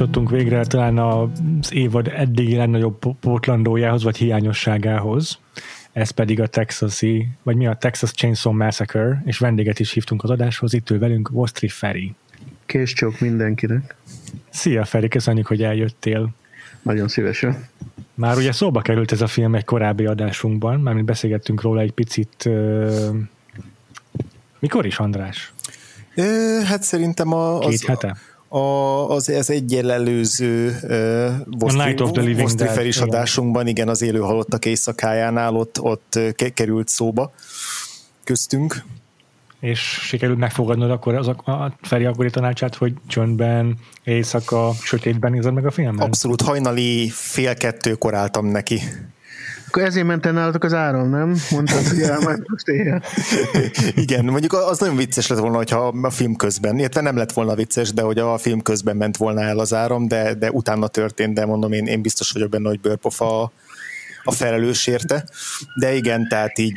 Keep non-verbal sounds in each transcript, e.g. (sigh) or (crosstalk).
Eljutottunk végre talán az évad eddigi legnagyobb pótlandójához, vagy hiányosságához. Ez pedig a Texasi, vagy mi a Texas Chainsaw Massacre, és vendéget is hívtunk az adáshoz, itt ül velünk Vostri Feri. Késcsók mindenkinek. Szia Feri, köszönjük, hogy eljöttél. Nagyon szívesen. Már ugye szóba került ez a film egy korábbi adásunkban, mármint beszélgettünk róla egy picit. mikor is, András? Hát szerintem a, az, Két hete? A, az, az egyel előző uh, is adásunkban, igen, az élő halottak éjszakájánál ott, ott került szóba köztünk. És sikerült megfogadnod akkor az a, a Feri akkori tanácsát, hogy csöndben, éjszaka, sötétben nézed meg a filmet? Abszolút hajnali fél kettőkor álltam neki. Akkor ezért ment nálatok az áram, nem? Mondtad, hogy elment most éjjel. (laughs) Igen, mondjuk az nagyon vicces lett volna, hogyha a film közben, illetve nem lett volna vicces, de hogy a film közben ment volna el az áram, de, de utána történt, de mondom, én, én biztos vagyok benne, hogy bőrpofa a, a felelős érte. De igen, tehát így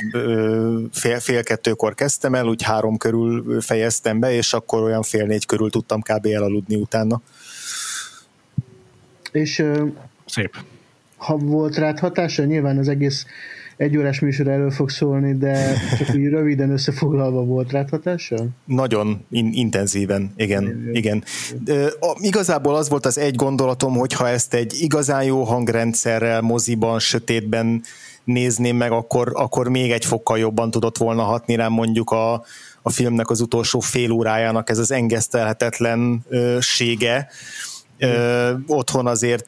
fél, fél kettőkor kezdtem el, úgy három körül fejeztem be, és akkor olyan fél négy körül tudtam kb. elaludni utána. És Szép ha volt rád hatása, nyilván az egész egy órás műsor erről fog szólni, de csak úgy röviden összefoglalva volt rád hatása? Nagyon in- intenzíven, igen. igen. igen. De, a, igazából az volt az egy gondolatom, hogy ha ezt egy igazán jó hangrendszerrel, moziban, sötétben nézném meg, akkor, akkor még egy fokkal jobban tudott volna hatni rám mondjuk a, a filmnek az utolsó fél órájának ez az engesztelhetetlensége. Ö, otthon azért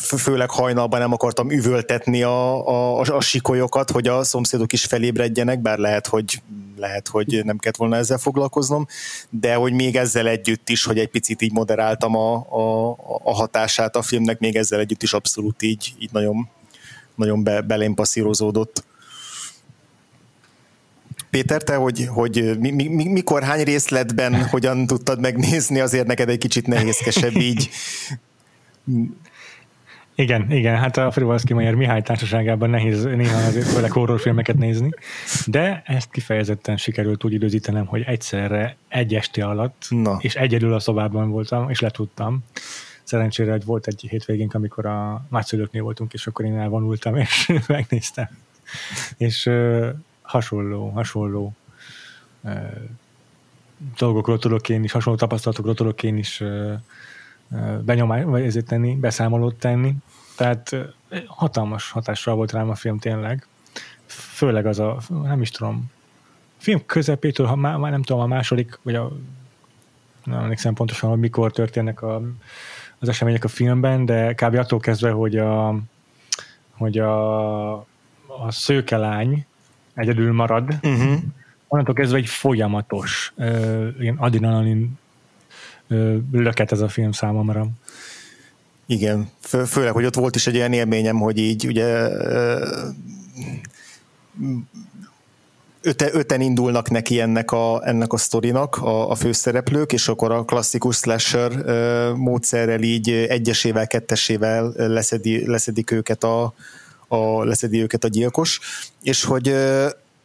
főleg hajnalban nem akartam üvöltetni a, a, a sikolyokat, hogy a szomszédok is felébredjenek, bár lehet, hogy lehet, hogy nem kellett volna ezzel foglalkoznom, de hogy még ezzel együtt is, hogy egy picit így moderáltam a, a, a hatását a filmnek, még ezzel együtt is abszolút így, így nagyon, nagyon be, belém passzírozódott. Péter, te hogy, hogy mi, mi, mikor, hány részletben, hogyan tudtad megnézni, azért neked egy kicsit nehézkesebb így (laughs) igen, igen, hát a Frivalszki Mayer Mihály társaságában nehéz néha azért főleg horrorfilmeket nézni, de ezt kifejezetten sikerült úgy időzítenem, hogy egyszerre egy este alatt, Na. és egyedül a szobában voltam, és letudtam. Szerencsére hogy volt egy hétvégénk, amikor a nagyszülőknél voltunk, és akkor én elvonultam, és (laughs) megnéztem. És uh, hasonló, hasonló uh, dolgokról tudok én is, hasonló tapasztalatokról tudok én is uh, benyomás, vagy ezért tenni, beszámolót tenni. Tehát hatalmas hatással volt rám a film tényleg. Főleg az a, nem is tudom, film közepétől, ha már, már nem tudom, a második, vagy a nem emlékszem pontosan, hogy mikor történnek a, az események a filmben, de kb. attól kezdve, hogy a, hogy a, a szőkelány egyedül marad, uh-huh. onnantól kezdve egy folyamatos uh, ilyen adrenalin löket ez a film számomra. Igen, Fő, főleg, hogy ott volt is egy olyan élményem, hogy így ugye öte, öten indulnak neki ennek a, ennek a sztorinak a, a főszereplők, és akkor a klasszikus slasher módszerrel így egyesével, kettesével leszedi, leszedik őket a, a, leszedi őket a gyilkos, és hogy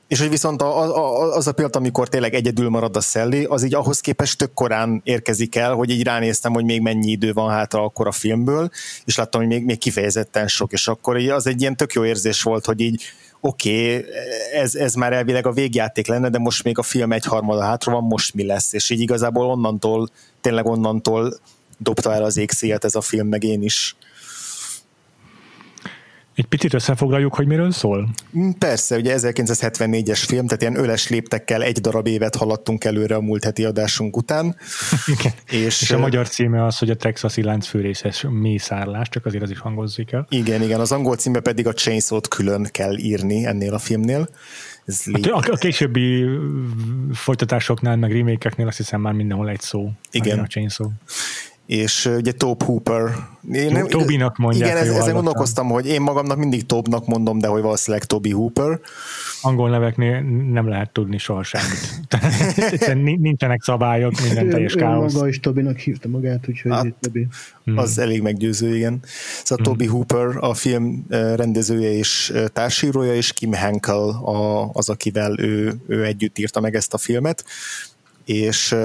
és hogy viszont a, a, az a pillanat, amikor tényleg egyedül marad a Szelli, az így ahhoz képest tök korán érkezik el, hogy így ránéztem, hogy még mennyi idő van hátra akkor a filmből, és láttam, hogy még, még kifejezetten sok, és akkor így az egy ilyen tök jó érzés volt, hogy így oké, okay, ez, ez már elvileg a végjáték lenne, de most még a film egy harmada hátra van, most mi lesz? És így igazából onnantól, tényleg onnantól dobta el az égszélet ez a film, meg én is. Egy Picit összefoglaljuk, hogy miről szól? Mm, persze, ugye 1974-es film, tehát ilyen öles léptekkel egy darab évet haladtunk előre a múlt heti adásunk után. (laughs) Igen. És, és a magyar címe az, hogy a texasi láncfűrészes mészárlás, csak azért az is hangozik el. Igen, igen, az angol címe pedig a Chainsaw-t külön kell írni ennél a filmnél. Ez a, a, a későbbi folytatásoknál, meg remékeknél azt hiszem már mindenhol egy szó. Igen. A Chainsaw és ugye Tobe Hooper. Én nem, Tobinak mondják. Igen, ez, ezen gondolkoztam, hogy én magamnak mindig Tobnak mondom, de hogy valószínűleg Toby Hooper. Angol neveknél nem lehet tudni soha semmit. (laughs) Nincsenek szabályok, minden teljes káosz. maga is Tobinak hívta magát, úgyhogy hát, Tobi. Hmm. Az elég meggyőző, igen. Szóval hmm. Toby Hooper a film rendezője és társírója, és Kim Henkel a, az, akivel ő, ő együtt írta meg ezt a filmet. És,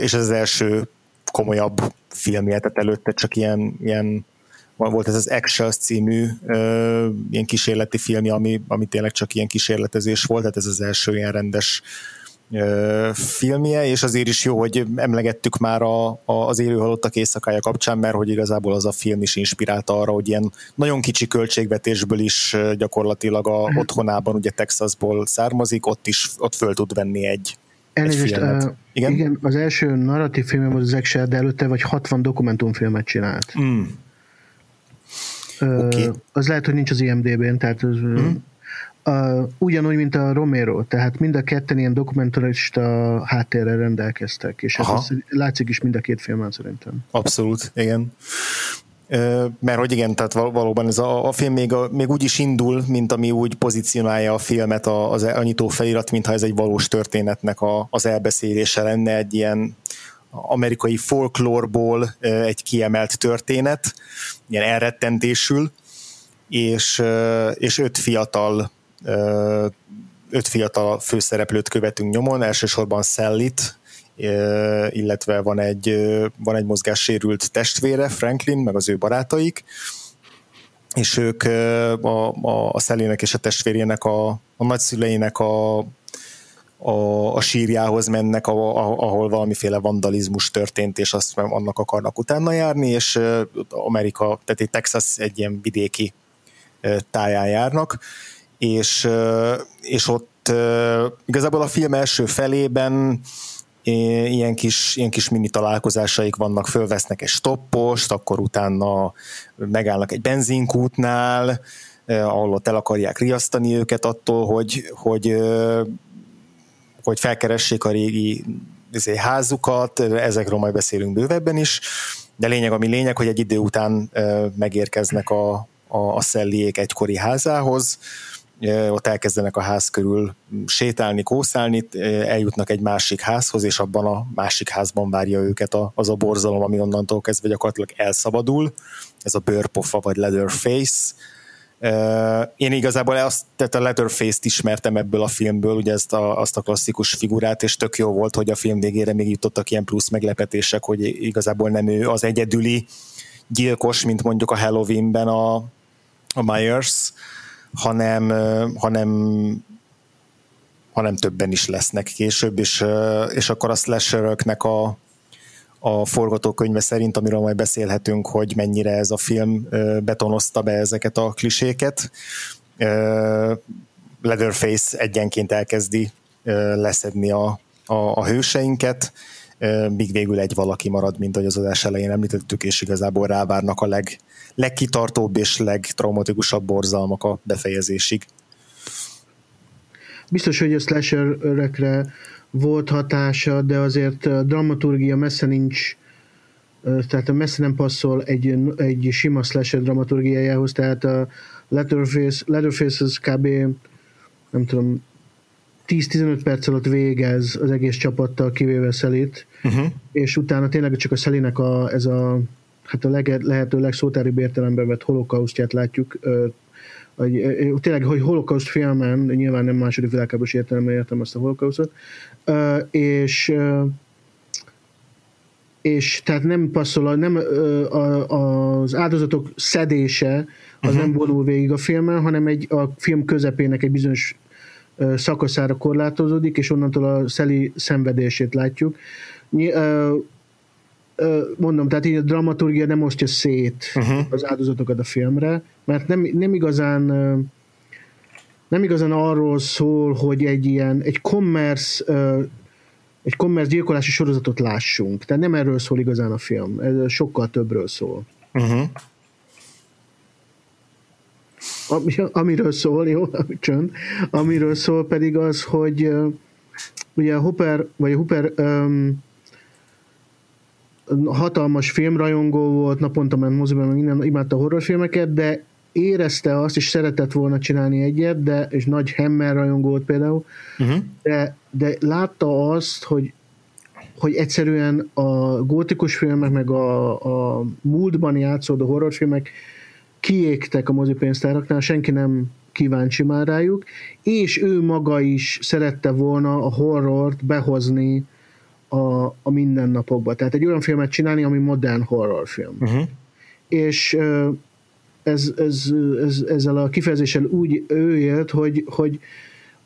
és ez az első komolyabb filmje, tehát előtte csak ilyen, ilyen volt ez az Actions című ö, ilyen kísérleti filmje, ami, ami tényleg csak ilyen kísérletezés volt, tehát ez az első ilyen rendes ö, filmje, és azért is jó, hogy emlegettük már a, a, az élőhalottak éjszakája kapcsán, mert hogy igazából az a film is inspirálta arra, hogy ilyen nagyon kicsi költségvetésből is gyakorlatilag a mhm. otthonában, ugye Texasból származik, ott is ott föl tud venni egy, Elnézést, uh, igen? igen? az első narratív filmem az az Excel, de előtte vagy 60 dokumentumfilmet csinált. Mm. Uh, okay. Az lehet, hogy nincs az IMDB-n, tehát az, mm. uh, ugyanúgy, mint a Romero, tehát mind a ketten ilyen dokumentarista háttérrel rendelkeztek, és ez az, látszik is mind a két filmen szerintem. Abszolút, igen mert hogy igen, tehát valóban ez a, a film még, a, még úgy is indul, mint ami úgy pozícionálja a filmet az a nyitó felirat, mintha ez egy valós történetnek a, az elbeszélése lenne, egy ilyen amerikai folklórból egy kiemelt történet, ilyen elrettentésül, és, és öt fiatal öt fiatal főszereplőt követünk nyomon, elsősorban Szellit, illetve van egy, van egy mozgássérült testvére, Franklin, meg az ő barátaik, és ők a, a, a Szelének és a testvérének, a, a nagyszüleinek a, a, a sírjához mennek, a, a, ahol valamiféle vandalizmus történt, és azt annak akarnak utána járni, és Amerika, tehát egy Texas egy ilyen vidéki táján járnak, és, és ott igazából a film első felében ilyen kis, ilyen kis mini találkozásaik vannak, fölvesznek egy stoppost, akkor utána megállnak egy benzinkútnál, ahol ott el akarják riasztani őket attól, hogy, hogy, hogy felkeressék a régi izé, házukat, ezekről majd beszélünk bővebben is, de lényeg, ami lényeg, hogy egy idő után megérkeznek a, a, a szelliék egykori házához, ott elkezdenek a ház körül sétálni, kószálni, eljutnak egy másik házhoz, és abban a másik házban várja őket az a borzalom, ami onnantól kezdve gyakorlatilag elszabadul, ez a bőrpofa vagy Leatherface. Én igazából azt, tehát a Leatherface-t ismertem ebből a filmből, ugye ezt a, azt a klasszikus figurát, és tök jó volt, hogy a film végére még jutottak ilyen plusz meglepetések, hogy igazából nem ő az egyedüli gyilkos, mint mondjuk a Halloweenben a, a Myers, hanem, hanem hanem többen is lesznek később, és, és akkor a slasheröknek a, a forgatókönyve szerint, amiről majd beszélhetünk, hogy mennyire ez a film betonozta be ezeket a kliséket. Leatherface egyenként elkezdi leszedni a, a, a hőseinket, míg végül egy valaki marad, mint ahogy az adás elején említettük, és igazából rávárnak a leg, legkitartóbb és legtraumatikusabb borzalmak a befejezésig. Biztos, hogy a slasherekre volt hatása, de azért a dramaturgia messze nincs tehát messze nem passzol egy, egy sima slasher dramaturgiájához, tehát a Letterface, Letterface az kb. nem tudom 10-15 perc alatt végez az egész csapattal, kivéve Szelit, uh-huh. és utána tényleg csak a Szelinek a, ez a hát a leg, lehető legszótáribb értelemben vett holokausztját látjuk, hogy, tényleg, hogy holokauszt filmen, nyilván nem második világháborús értelemben értem azt a holokausztot, és és tehát nem passzol, nem az áldozatok szedése az uh-huh. nem vonul végig a filmen, hanem egy, a film közepének egy bizonyos szakaszára korlátozódik, és onnantól a Szeli szenvedését látjuk mondom, tehát így a dramaturgia nem osztja szét uh-huh. az áldozatokat a filmre, mert nem, nem igazán nem igazán arról szól, hogy egy ilyen, egy commerce egy commerce gyilkolási sorozatot lássunk. Tehát nem erről szól igazán a film. Ez sokkal többről szól. Uh-huh. Ami, amiről szól, jó, csönd, amiről szól pedig az, hogy uh, ugye a Hooper, vagy a Hooper um, hatalmas filmrajongó volt, naponta ment moziban, minden imádta horrorfilmeket, de érezte azt, és szeretett volna csinálni egyet, de, és nagy Hammer rajongó volt például, uh-huh. de, de látta azt, hogy hogy egyszerűen a gótikus filmek, meg a, a múltban játszódó horrorfilmek kiégtek a mozipénztáraknál, senki nem kíváncsi már rájuk, és ő maga is szerette volna a horrort behozni a, a mindennapokba. Tehát egy olyan filmet csinálni, ami modern horrorfilm. Uh-huh. És ez, ez, ez, ezzel a kifejezéssel úgy ő élt, hogy, hogy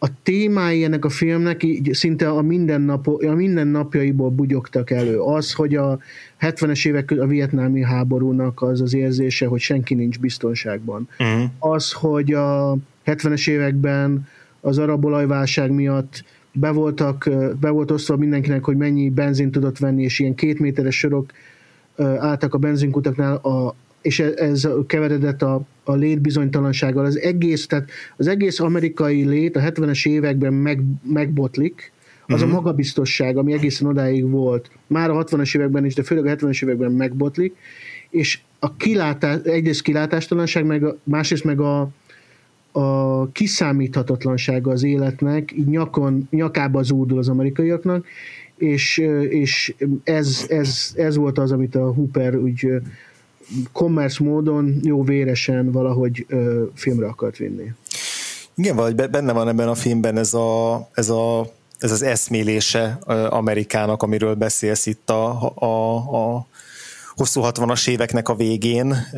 a témái ennek a filmnek így szinte a, mindennap, a mindennapjaiból bugyogtak elő. Az, hogy a 70-es évek a vietnámi háborúnak az az érzése, hogy senki nincs biztonságban. Uh-huh. Az, hogy a 70-es években az arabolajválság miatt be, voltak, be volt osztva mindenkinek, hogy mennyi benzin tudott venni, és ilyen két méteres sorok álltak a benzinkutaknál, a, és e, ez keveredett a, a létbizonytalansággal. Az egész, tehát az egész amerikai lét a 70-es években meg, megbotlik, az uh-huh. a mhm. magabiztosság, ami egészen odáig volt, már a 60-as években is, de főleg a 70-es években megbotlik, és a kilátás, egyrészt kilátástalanság, meg a, másrészt meg a, a kiszámíthatatlansága az életnek, így nyakon, nyakába zúdul az amerikaiaknak, és, és ez, ez, ez volt az, amit a Hooper úgy commerce módon jó véresen valahogy ö, filmre akart vinni. Igen, vagy benne van ebben a filmben ez, a, ez, a, ez az eszmélése Amerikának, amiről beszélsz itt a, a, a hosszú 60-as éveknek a végén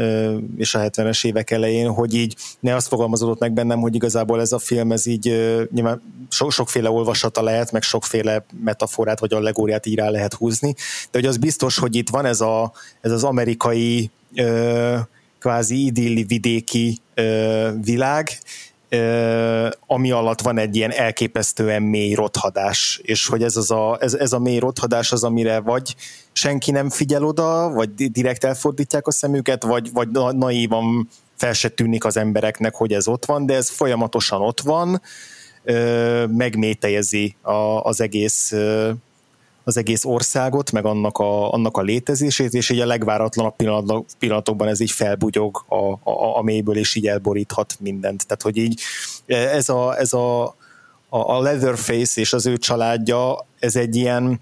és a 70-es évek elején, hogy így ne azt fogalmazódott meg bennem, hogy igazából ez a film, ez így nyilván so, sokféle olvasata lehet, meg sokféle metaforát vagy allegóriát így rá lehet húzni, de hogy az biztos, hogy itt van ez, a, ez az amerikai kvázi idilli vidéki világ, ami alatt van egy ilyen elképesztően mély rothadás, és hogy ez, az a, ez, ez a mély rothadás az, amire vagy senki nem figyel oda, vagy direkt elfordítják a szemüket, vagy, vagy naívan fel se tűnik az embereknek, hogy ez ott van, de ez folyamatosan ott van, megmétejezi az egész az egész országot, meg annak a, annak a létezését, és így a legváratlanabb pillanatokban ez így felbugyog a, a, a mélyből, és így elboríthat mindent. Tehát, hogy így ez a, ez a, a Leatherface és az ő családja, ez egy ilyen,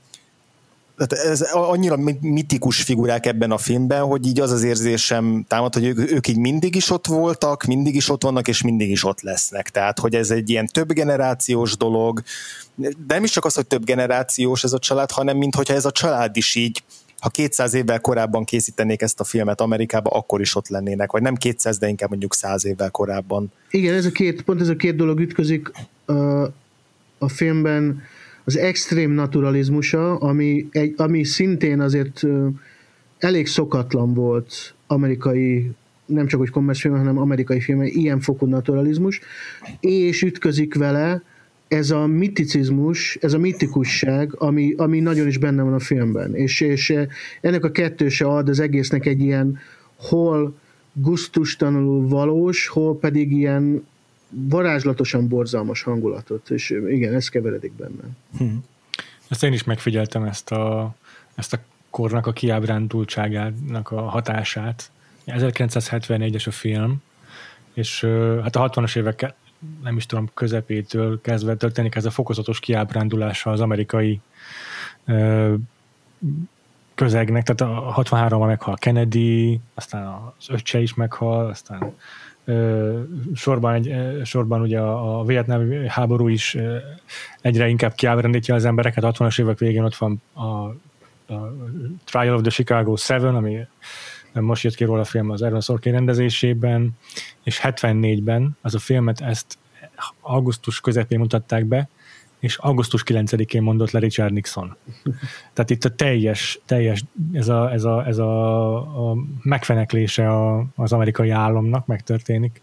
tehát ez annyira mitikus figurák ebben a filmben, hogy így az az érzésem támad, hogy ők, ők így mindig is ott voltak, mindig is ott vannak, és mindig is ott lesznek. Tehát, hogy ez egy ilyen több generációs dolog, de nem is csak az, hogy több generációs ez a család, hanem mintha ez a család is így ha 200 évvel korábban készítenék ezt a filmet Amerikába, akkor is ott lennének, vagy nem 200, de inkább mondjuk 100 évvel korábban. Igen, ez a két, pont ez a két dolog ütközik a, a filmben, az extrém naturalizmusa, ami, egy, ami szintén azért elég szokatlan volt amerikai nem csak hogy kommerszfilm, hanem amerikai film, ilyen fokú naturalizmus, és ütközik vele ez a miticizmus, ez a mitikusság, ami, ami nagyon is benne van a filmben. És, és ennek a kettőse ad az egésznek egy ilyen hol guztustanul valós, hol pedig ilyen varázslatosan borzalmas hangulatot, és igen, ez keveredik benne. Hm. Ezt én is megfigyeltem, ezt a, ezt a kornak a kiábrándultságának a hatását. 1974-es a film, és hát a 60-as évek nem is tudom, közepétől kezdve történik ez a fokozatos kiábrándulása az amerikai ö, közegnek, tehát a 63-ban meghal Kennedy, aztán az öccse is meghal, aztán sorban, egy, sorban ugye a, a háború is egyre inkább kiábrándítja az embereket, 60-as évek végén ott van a, a Trial of the Chicago 7, ami most jött ki róla a film az Aaron Sorkin rendezésében, és 74-ben az a filmet ezt augusztus közepén mutatták be, és augusztus 9-én mondott le Richard Nixon. Tehát itt a teljes, teljes ez a, ez a, ez a, a megfeneklése a, az amerikai államnak megtörténik,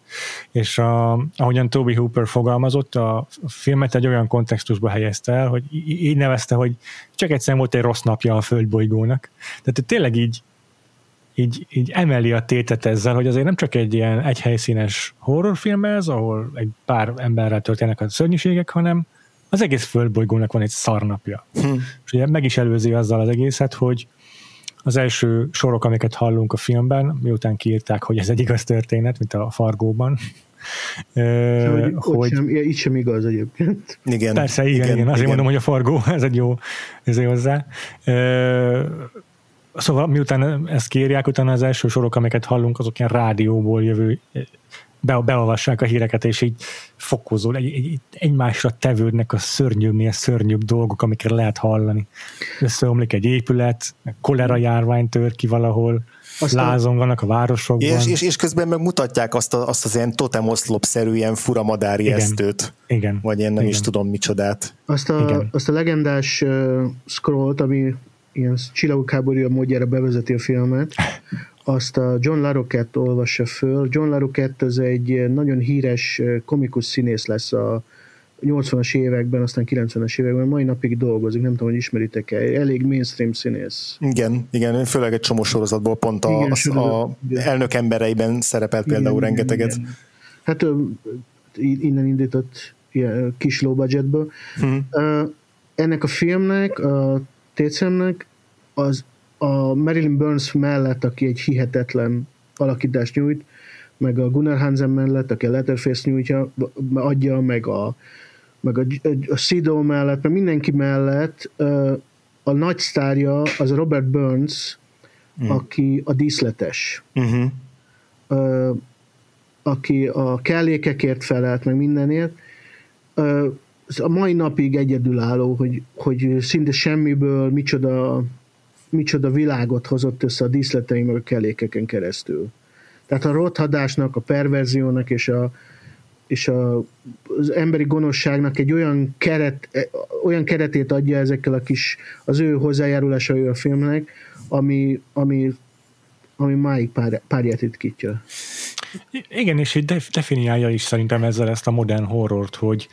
és a, ahogyan Toby Hooper fogalmazott, a filmet egy olyan kontextusba helyezte el, hogy így nevezte, hogy csak egyszerűen volt egy rossz napja a földbolygónak. Tehát tényleg így, így, így emeli a tétet ezzel, hogy azért nem csak egy ilyen egyhelyszínes horrorfilm ez, ahol egy pár emberrel történnek a szörnyűségek, hanem az egész földbolygónak van egy szarnapja. Hm. És ugye meg is előzi azzal az egészet, hogy az első sorok, amiket hallunk a filmben, miután kiírták, hogy ez egy igaz történet, mint a Fargóban, (laughs) hogy, hogy sem, itt sem igaz egyébként. Igen. Persze, igen, igen, igen. azért igen. mondom, hogy a Fargó, (laughs) ez egy jó, ez hozzá. Szóval miután ezt kérják, utána az első sorok, amiket hallunk, azok ilyen rádióból jövő be, beolvassák a híreket, és így fokozol, egy, egy, egymásra tevődnek a szörnyűbbnél szörnyűbb dolgok, amikre lehet hallani. Összeomlik egy épület, kolera járvány tör ki valahol, aztán, lázonganak a városokban. És, és, és közben meg mutatják azt, a, azt az ilyen totemoszlop-szerű ilyen furamadári igen, esztőt. Igen. Vagy én nem igen. is tudom micsodát. Azt a, igen. azt a legendás uh, scrollt, ami ilyen csillagok háborúja módjára bevezeti a filmet, azt a John LaRoquette olvassa föl. John LaRoquette az egy nagyon híres komikus színész lesz a 80-as években, aztán 90-es években, mai napig dolgozik, nem tudom, hogy ismeritek-e, elég mainstream színész. Igen, igen, főleg egy csomó sorozatból pont a, igen, a, a elnök embereiben szerepelt igen, például igen, rengeteget. Igen. Hát innen indított ilyen kis low budgetből. Uh-huh. Ennek a filmnek, a Tétszemnek az a Marilyn Burns mellett, aki egy hihetetlen alakítást nyújt, meg a Gunnar Hansen mellett, aki a Letterface nyújtja, adja, meg a, meg a, a Sido mellett, meg mindenki mellett a nagy sztárja az Robert Burns, mm. aki a díszletes. Uh-huh. aki a kellékekért felelt, meg mindenért. a mai napig egyedülálló, hogy, hogy szinte semmiből micsoda micsoda világot hozott össze a díszleteim a kellékeken keresztül. Tehát a rothadásnak, a perverziónak és, a, és a, az emberi gonoszságnak egy olyan, keret, olyan keretét adja ezekkel a kis, az ő hozzájárulásai a filmnek, ami, ami, ami máig pár, párját ritkítja. Igen, és így definiálja is szerintem ezzel ezt a modern horrort, hogy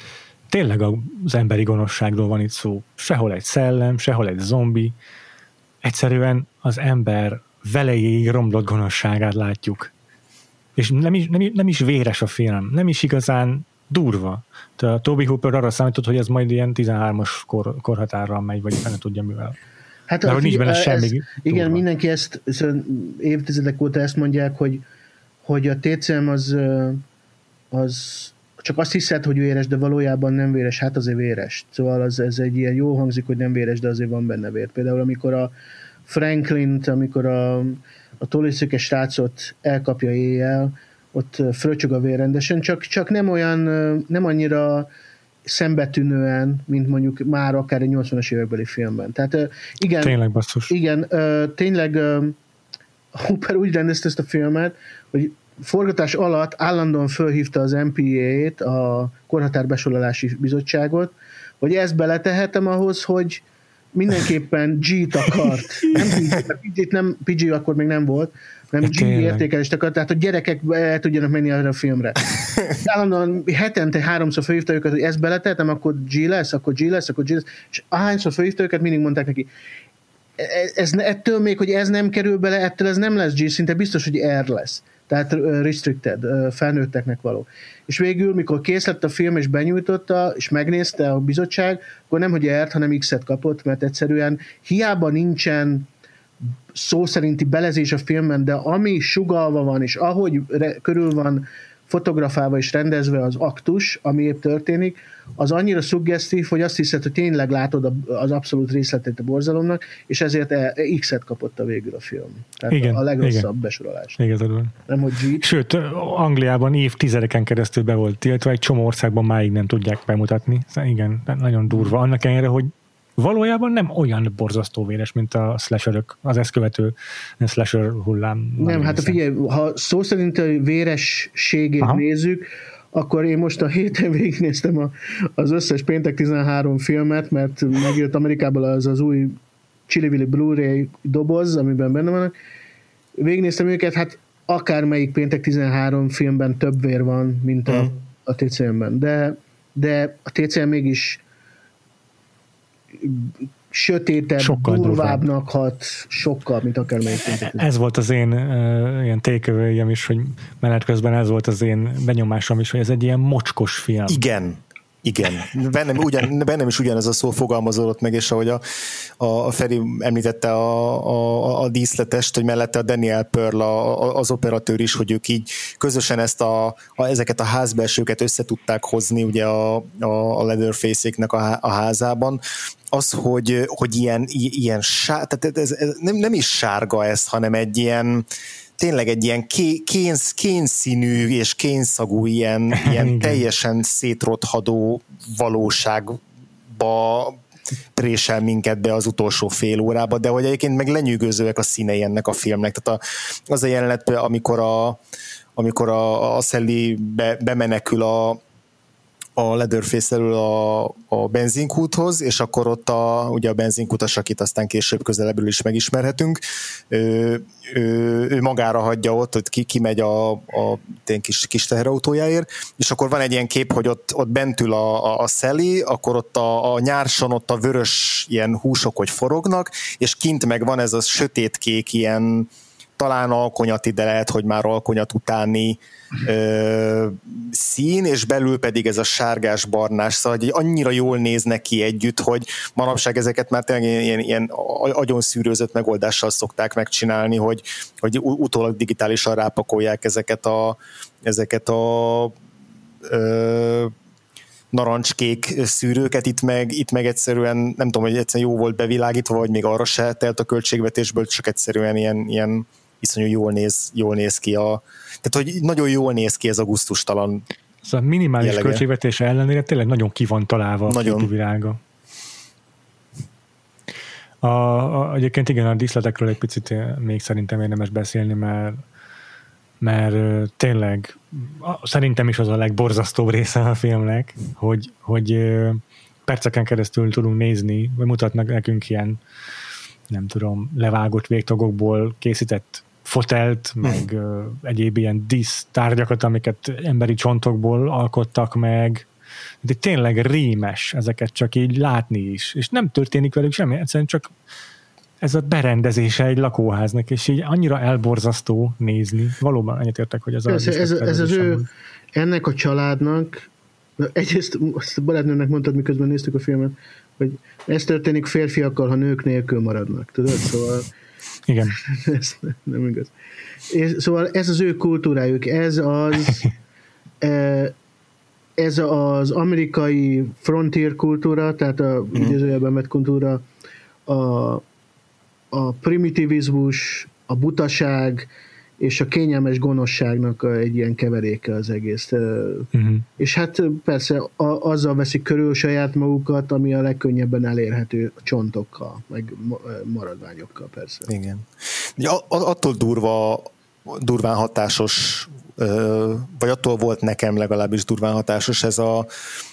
tényleg az emberi gonoszságról van itt szó. Sehol egy szellem, sehol egy zombi, egyszerűen az ember velejéig romlott gonoszságát látjuk. És nem is, nem, nem is véres a film, nem is igazán durva. A Toby Hooper arra számított, hogy ez majd ilyen 13-as kor, korhatárral megy, vagy nem tudja mivel. Hát De hogy nincs benne semmi. Ez, igen, mindenki ezt, évtizedek óta ezt mondják, hogy, hogy a TCM az, az csak azt hiszed, hogy véres, de valójában nem véres, hát azért véres. Szóval az, ez egy ilyen jó hangzik, hogy nem véres, de azért van benne vér. Például amikor a Franklin, amikor a, a toliszöke srácot elkapja éjjel, ott fröcsög a vér rendesen, csak, csak nem olyan, nem annyira szembetűnően, mint mondjuk már akár egy 80-as évekbeli filmben. Tehát igen, tényleg basszus. Igen, tényleg Hooper úgy rendezte ezt a filmet, hogy forgatás alatt állandóan fölhívta az MPA-t, a Korhatárbesorolási Bizottságot, hogy ezt beletehetem ahhoz, hogy mindenképpen G-t akart. Nem PG, nem, PG akkor még nem volt, nem G értékelést akart, tehát a gyerekek el tudjanak menni erre a filmre. Állandóan hetente háromszor fölhívta őket, hogy ezt beletehetem, akkor G lesz, akkor G lesz, akkor G lesz, és ahányszor fölhívta őket, mindig mondták neki, e, ez, ettől még, hogy ez nem kerül bele, ettől ez nem lesz G, szinte biztos, hogy R lesz tehát restricted, felnőtteknek való. És végül, mikor kész lett a film, és benyújtotta, és megnézte a bizottság, akkor nem, hogy ert, hanem X-et kapott, mert egyszerűen hiába nincsen szó szerinti belezés a filmben, de ami sugalva van, és ahogy re- körül van fotografálva és rendezve az aktus, ami épp történik, az annyira szuggesztív, hogy azt hiszed, hogy tényleg látod az abszolút részletét a borzalomnak, és ezért e, X-et kapott a végül a film. Tehát igen, a legrosszabb igen. besorolás. Igazad van. Nem, hogy G. Sőt, Angliában évtizedeken keresztül be volt tiltva, egy csomó országban máig nem tudják bemutatni. Igen, nagyon durva. Annak ellenére, hogy valójában nem olyan borzasztó véres, mint a slasherök, az ezt követő slasher hullám. Nem, hát figyelj, ha szó szerint a vérességét Aha. nézzük, akkor én most a héten végignéztem a, az összes péntek 13 filmet, mert megjött Amerikából az az új Chili Blu-ray doboz, amiben benne vannak. Végignéztem őket, hát akármelyik péntek 13 filmben több vér van, mint a, mm. a TCM-ben. De, de a TCM mégis sötétebb, sokkal durvábbnak hat, sokkal, mint akármelyik. Ez volt az én uh, ilyen tékövőjem is, hogy menet közben ez volt az én benyomásom is, hogy ez egy ilyen mocskos film. Igen, igen, bennem, ugyan, bennem is ugyanez a szó fogalmazódott meg, és ahogy a, a, Feri említette a, a, a díszletest, hogy mellette a Daniel Pearl, a, a, az operatőr is, hogy ők így közösen ezt a, a, ezeket a házbelsőket össze tudták hozni ugye a, a, a Leatherface-éknek a, a házában, az, hogy, hogy ilyen, ilyen sár, tehát ez, ez nem, nem is sárga ez, hanem egy ilyen, tényleg egy ilyen kénsz, kénszínű és kénszagú ilyen, ilyen teljesen szétrothadó valóságba présel minket be az utolsó fél órába, de hogy egyébként meg lenyűgözőek a színei ennek a filmnek. Tehát a, az a jelenet, amikor a, amikor a, a Sally be, bemenekül a, a Leatherface elől a, a benzinkúthoz, és akkor ott a, ugye a benzinkutas, akit aztán később közelebbről is megismerhetünk, ő, ő, ő magára hagyja ott, hogy ki, kimegy a, a kis, kis teherautójáért, és akkor van egy ilyen kép, hogy ott, ott bentül a, a, a Sally, akkor ott a, a nyárson ott a vörös ilyen húsok, hogy forognak, és kint meg van ez a sötétkék ilyen, talán alkonyat ide lehet, hogy már alkonyat utáni ö, szín, és belül pedig ez a sárgás-barnás, szóval hogy annyira jól néznek ki együtt, hogy manapság ezeket már tényleg ilyen, ilyen agyon szűrőzött megoldással szokták megcsinálni, hogy, hogy utólag digitálisan rápakolják ezeket a, ezeket a ö, narancskék szűrőket, itt meg, itt meg egyszerűen nem tudom, hogy egyszerűen jó volt bevilágítva, vagy még arra se telt a költségvetésből, csak egyszerűen ilyen, ilyen iszonyú jól néz, jól néz ki a, tehát hogy nagyon jól néz ki ez a guztustalan Szóval minimális jellege. költségvetése ellenére tényleg nagyon ki van találva nagyon. a világa. A, a, egyébként igen, a díszletekről egy picit még szerintem érdemes beszélni, mert mert tényleg szerintem is az a legborzasztóbb része a filmnek, hogy, hogy perceken keresztül tudunk nézni, vagy mutatnak nekünk ilyen nem tudom, levágott végtagokból készített fotelt, hm. meg uh, egyéb ilyen dísz tárgyakat, amiket emberi csontokból alkottak meg, de tényleg rémes ezeket csak így látni is, és nem történik velük semmi, egyszerűen csak ez a berendezése egy lakóháznak, és így annyira elborzasztó nézni. Valóban egyetértek, hogy ez, ez, a ez, ez az ő, ennek a családnak, egyrészt azt a barátnőnek mondtad, miközben néztük a filmet, hogy ez történik férfiakkal, ha nők nélkül maradnak, tudod? Szóval igen. (laughs) ez nem igaz. És, szóval ez az ő kultúrájuk, ez az (laughs) e, ez az amerikai frontier kultúra, tehát a mm. idézőjelben vett kultúra, a, a primitivizmus, a butaság, és a kényelmes gonoszságnak egy ilyen keveréke az egész. Uh-huh. És hát persze a, azzal veszik körül saját magukat, ami a legkönnyebben elérhető csontokkal, meg maradványokkal persze. Igen. Attól durva, durván hatásos vagy attól volt nekem legalábbis durván hatásos ez a,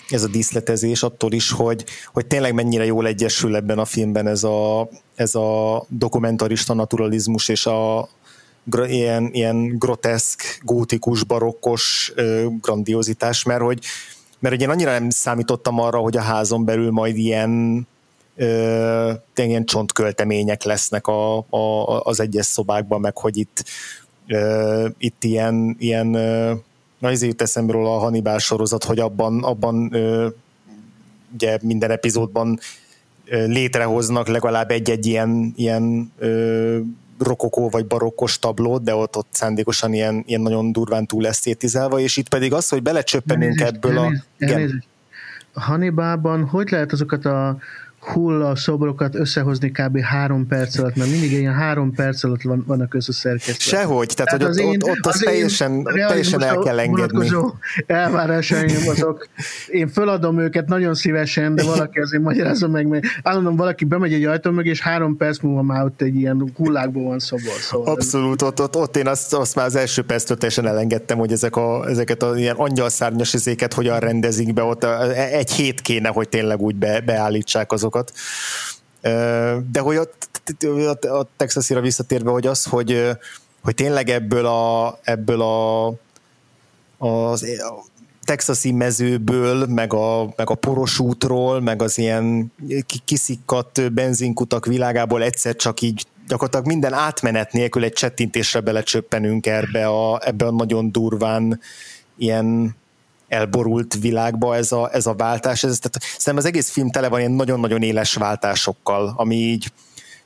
ez a díszletezés, attól is, hogy, hogy tényleg mennyire jól egyesül ebben a filmben ez a, ez a dokumentarista naturalizmus és a, ilyen, ilyen groteszk, gótikus, barokkos grandiozitás, mert hogy, mert hogy én annyira nem számítottam arra, hogy a házon belül majd ilyen ö, ilyen csontköltemények lesznek a, a, az egyes szobákban, meg hogy itt, ö, itt ilyen, ilyen na ezért eszembe a Hannibal sorozat, hogy abban, abban ö, ugye minden epizódban létrehoznak legalább egy-egy ilyen, ilyen ö, rokokó vagy barokkos tablót, de ott, ott szándékosan ilyen, ilyen nagyon durván túl esztétizálva, és itt pedig az, hogy belecsöppenünk ebből a... a Hannibalban hogy lehet azokat a hulla szobrokat összehozni kb. három perc alatt, mert mindig ilyen három perc alatt van, vannak összeszerkesztve. Sehogy, tehát, tehát hogy ott, én, ott, ott az, az teljesen, teljesen el kell engedni. elvárásaim azok, én föladom őket nagyon szívesen, de valaki azért magyarázza meg, mert állandóan valaki bemegy egy ajtó mögé, és három perc múlva már ott egy ilyen hullákból van szobor. Szóval Abszolút, ott, ott, ott én azt, azt már az első perctől teljesen elengedtem, hogy ezek a, ezeket a ilyen angyalszárnyas izéket hogyan rendezik be, ott egy hét kéne, hogy tényleg úgy be, beállítsák azokat. De hogy ott, a Texasira visszatérve, hogy az, hogy, hogy tényleg ebből a, ebből a, az, a texasi mezőből, meg a, meg a poros útról, meg az ilyen kiszikkadt benzinkutak világából egyszer csak így gyakorlatilag minden átmenet nélkül egy csettintésre belecsöppenünk ebbe a, ebbe a nagyon durván ilyen elborult világba ez a, ez a váltás. Ez, tehát szerintem az egész film tele van ilyen nagyon-nagyon éles váltásokkal, ami így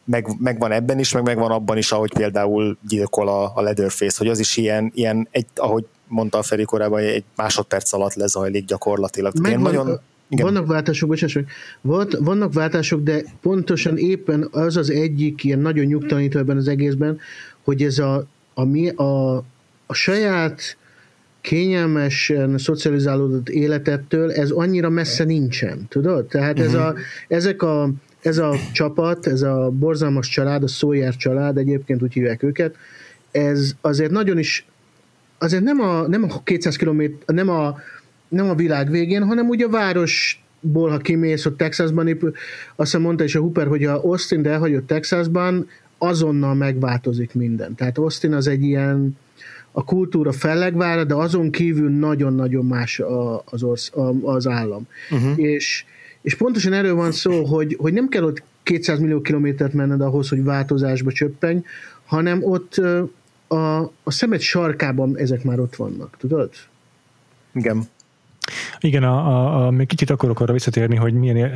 meg, megvan ebben is, meg megvan abban is, ahogy például gyilkol a, a Leatherface, hogy az is ilyen, ilyen egy, ahogy mondta a Feri korábban, egy másodperc alatt lezajlik gyakorlatilag. Megvan, nagyon, igen. Vannak váltások, bocsás, volt, vannak váltások, de pontosan éppen az az egyik ilyen nagyon nyugtalanító ebben az egészben, hogy ez a, a, mi, a, a saját kényelmesen szocializálódott életettől ez annyira messze nincsen, tudod? Tehát ez a, mhm. ezek a, ez a csapat, ez a borzalmas család, a Sawyer család, egyébként úgy hívják őket, ez azért nagyon is, azért nem a, nem a 200 km, nem a, nem a világ végén, hanem úgy a városból, ha kimész, ott Texasban, épp, azt mondta is a Hooper, hogy a Austin elhagyott Texasban, azonnal megváltozik minden. Tehát Austin az egy ilyen, a kultúra fellegvára, de azon kívül nagyon-nagyon más az, orsz, az állam. Uh-huh. És, és pontosan erről van szó, hogy, hogy nem kell ott 200 millió kilométert menned ahhoz, hogy változásba csöppenj, hanem ott a, a szemed sarkában ezek már ott vannak, tudod? Igen. Igen, a, a, a, még kicsit akarok arra visszatérni, hogy milyen,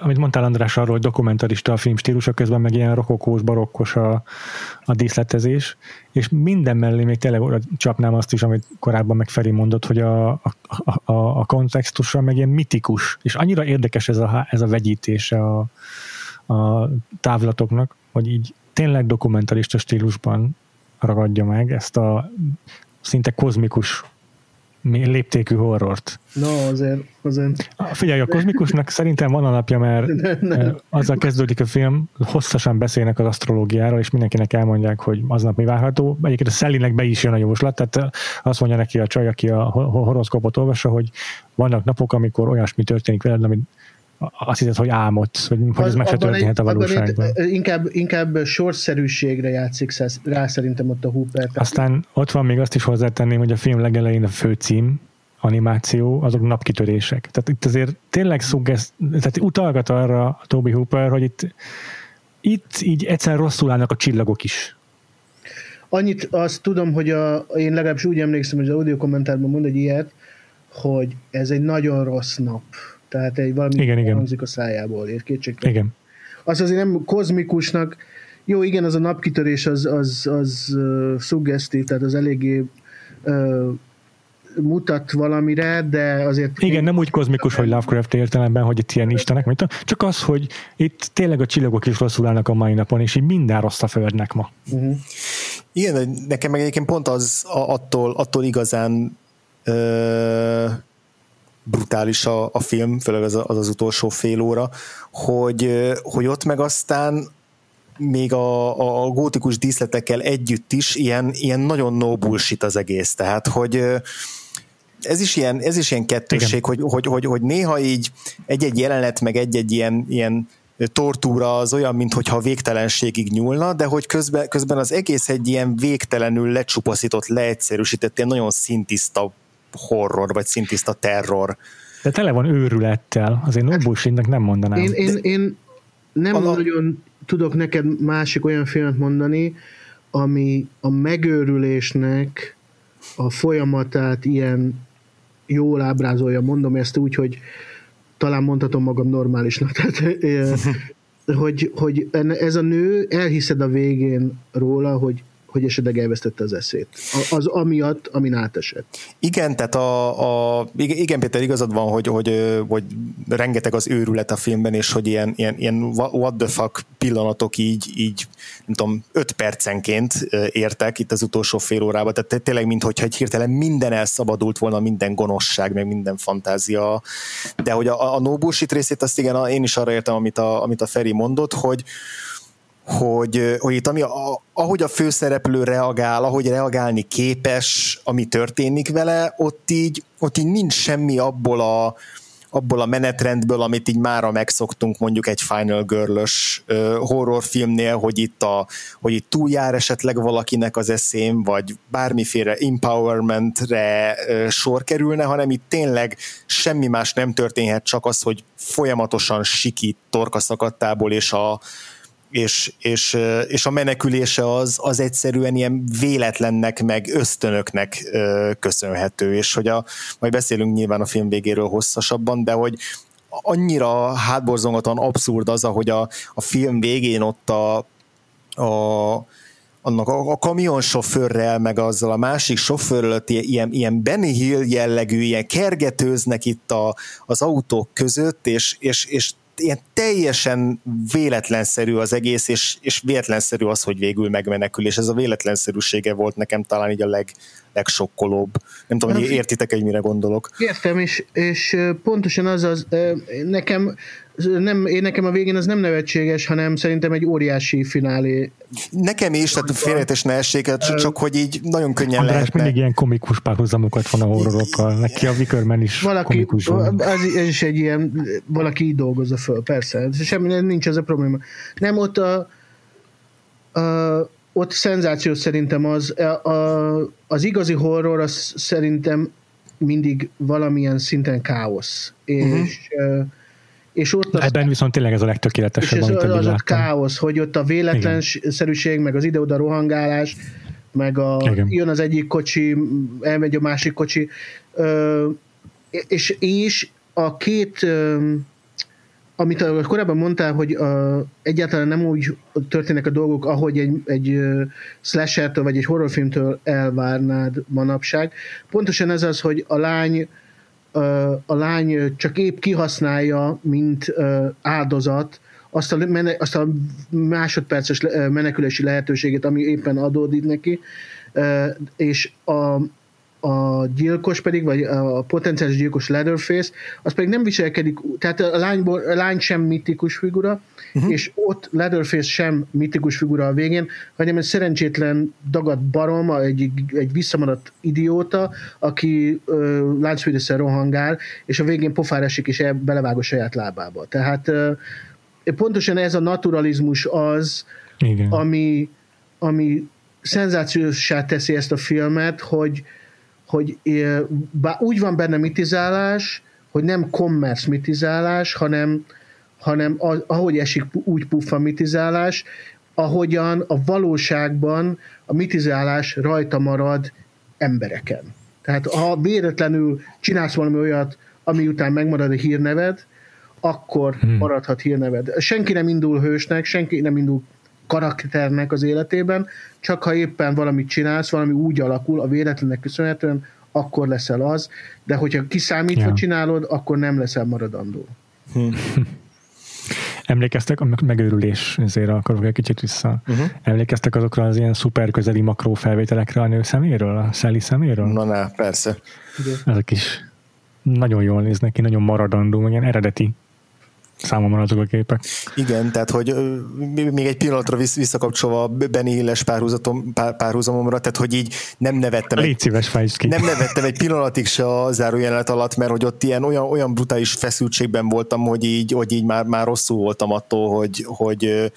amit mondtál András arról, hogy dokumentarista a film stílusa, közben meg ilyen rokokós, barokkos a, a díszletezés, és minden mellé még tényleg csapnám azt is, amit korábban meg Feri mondott, hogy a, a, a, a kontextusra meg ilyen mitikus, és annyira érdekes ez a, ez a vegyítése a, a távlatoknak, hogy így tényleg dokumentarista stílusban ragadja meg ezt a szinte kozmikus léptékű horrort. No, azért, azért. Figyelj, a kozmikusnak szerintem van alapja, mert nem, nem. azzal kezdődik a film, hosszasan beszélnek az asztrológiáról, és mindenkinek elmondják, hogy aznap mi várható. Egyébként a Szellinek be is jön a jóslat, tehát azt mondja neki a csaj, aki a horoszkópot olvassa, hogy vannak napok, amikor olyasmi történik veled, amit azt hiszed, hogy álmodsz, hogy, hogy ez meg se történhet a valóságban. Inkább, inkább sorszerűségre játszik rá szerintem ott a Hooper. Aztán ott van még azt is hozzátenném, hogy a film legelején a főcím, animáció, azok napkitörések. Tehát itt azért tényleg szuggeszt, tehát utalgat arra a Toby Hooper, hogy itt, itt így egyszer rosszul állnak a csillagok is. Annyit azt tudom, hogy a, én legalábbis úgy emlékszem, hogy az audio kommentárban mond egy ilyet, hogy ez egy nagyon rossz nap tehát egy valami igen, igen. hangzik a szájából, ér kétségtelen. Igen. Az azért nem kozmikusnak, jó, igen, az a napkitörés az, az, az uh, szuggesztív, tehát az eléggé uh, mutat valamire, de azért... Igen, nem úgy kozmikus, hogy Lovecraft értelemben, hogy itt ilyen istenek, mint csak az, hogy itt tényleg a csillagok is rosszul állnak a mai napon, és így minden rossz a földnek ma. Uh-huh. Igen, nekem meg egyébként pont az attól, attól igazán ö, brutális a, a film, főleg az, az az utolsó fél óra, hogy, hogy ott meg aztán még a, a gótikus díszletekkel együtt is ilyen, ilyen nagyon no bullshit az egész, tehát hogy ez is ilyen, ez is ilyen kettősség, hogy, hogy, hogy, hogy, néha így egy-egy jelenet, meg egy-egy ilyen, ilyen tortúra az olyan, mintha végtelenségig nyúlna, de hogy közben, közben az egész egy ilyen végtelenül lecsupaszított, leegyszerűsített, ilyen nagyon szintiszta horror, vagy szintiszta terror. De tele van őrülettel, azért no bullshitnek nem mondanám. Én, én, én nem a... nagyon tudok neked másik olyan filmet mondani, ami a megőrülésnek a folyamatát ilyen jól ábrázolja, mondom ezt úgy, hogy talán mondhatom magam normálisnak, (laughs) tehát hogy, hogy ez a nő elhiszed a végén róla, hogy hogy esetleg elvesztette az eszét. Az amiatt, amin átesett. Igen, tehát a, a igen, Péter, igazad van, hogy, hogy, hogy rengeteg az őrület a filmben, és hogy ilyen, ilyen, ilyen what the fuck pillanatok így, így nem tudom, öt percenként értek itt az utolsó fél órában, tehát tényleg, mintha egy hirtelen minden elszabadult volna, minden gonoszság, meg minden fantázia, de hogy a, a no részét, azt igen, én is arra értem, amit a, amit a Feri mondott, hogy, hogy, hogy itt ami, a, ahogy a főszereplő reagál, ahogy reagálni képes, ami történik vele, ott így, ott így nincs semmi abból a, abból a menetrendből, amit így mára megszoktunk mondjuk egy Final Girl-ös horrorfilmnél, hogy itt, a, hogy itt túljár esetleg valakinek az eszém, vagy bármiféle empowermentre ö, sor kerülne, hanem itt tényleg semmi más nem történhet, csak az, hogy folyamatosan sikít torkaszakadtából, és a, és, és, és a menekülése az, az egyszerűen ilyen véletlennek, meg ösztönöknek köszönhető, és hogy a, majd beszélünk nyilván a film végéről hosszasabban, de hogy annyira hátborzongatóan abszurd az, ahogy a, a film végén ott a, a annak a, a kamionsofőrrel, meg azzal a másik sofőrrel ilyen, ilyen Benny Hill jellegű, ilyen kergetőznek itt a, az autók között, és, és, és ilyen teljesen véletlenszerű az egész, és, és véletlenszerű az, hogy végül megmenekül, és ez a véletlenszerűsége volt nekem talán így a leg, legsokkolóbb. Nem tudom, hogy értitek, hogy mire gondolok. Értem, és, és pontosan az az, nekem nem, én nekem a végén az nem nevetséges, hanem szerintem egy óriási finálé. Nekem is, tehát félretes ne essék, csak, csak hogy így nagyon könnyen András lehetne. mindig ilyen komikus párhuzamokat van a horrorokkal. Neki a Wickerman is valaki, komikus van. Az, ez is egy ilyen, valaki így dolgozza föl, persze. Semmi, nincs ez a probléma. Nem, ott a, a ott szenzáció szerintem az, a, az igazi horror az szerintem mindig valamilyen szinten káosz. És uh-huh és ott az, Ebben viszont tényleg ez a legtökéletesebb, és ez amit az, az káosz, hogy ott a véletlenszerűség, meg az ide-oda rohangálás, meg a, jön az egyik kocsi, elmegy a másik kocsi, ö, és, és a két ö, amit korábban mondtál, hogy a, egyáltalán nem úgy történnek a dolgok, ahogy egy, egy slashertől vagy egy horrorfilmtől elvárnád manapság. Pontosan ez az, hogy a lány a lány csak épp kihasználja, mint áldozat, azt a, mene, azt a másodperces menekülési lehetőségét, ami éppen adódik neki, és a, a gyilkos pedig, vagy a potenciális gyilkos Leatherface, az pedig nem viselkedik, tehát a, lányból, a lány sem mitikus figura, uh-huh. és ott Leatherface sem mitikus figura a végén, hanem egy szerencsétlen dagadt barom, egy, egy visszamaradt idióta, aki láncfűdészel rohangál, és a végén pofár esik, és el, belevág a saját lábába. Tehát uh, pontosan ez a naturalizmus az, Igen. ami, ami szenzációsá teszi ezt a filmet, hogy, hogy bár úgy van benne mitizálás, hogy nem commerce mitizálás, hanem, hanem ahogy esik, úgy puffa mitizálás, ahogyan a valóságban a mitizálás rajta marad embereken. Tehát ha véletlenül csinálsz valami olyat, ami után megmarad a hírneved, akkor hmm. maradhat hírneved. Senki nem indul hősnek, senki nem indul karakternek az életében, csak ha éppen valamit csinálsz, valami úgy alakul a véletlennek köszönhetően, akkor leszel az, de hogyha kiszámítva ja. csinálod, akkor nem leszel maradandó. Hm. (laughs) Emlékeztek, a megőrülés, ezért akarok egy kicsit vissza. Uh-huh. Emlékeztek azokra az ilyen szuper közeli makró felvételekre a nő szeméről, a Sally szeméről? Na, na, persze. Ezek is nagyon jól néznek ki, nagyon maradandó, ilyen eredeti számomra azok a képek. Igen, tehát hogy még egy pillanatra visszakapcsolva Benny Hilles párhuzamomra, tehát hogy így nem nevettem. Légy szíves, ki. Nem nevettem egy pillanatig se a zárójelenet alatt, mert hogy ott ilyen olyan, olyan brutális feszültségben voltam, hogy így, hogy így már, már rosszul voltam attól, hogy, hogy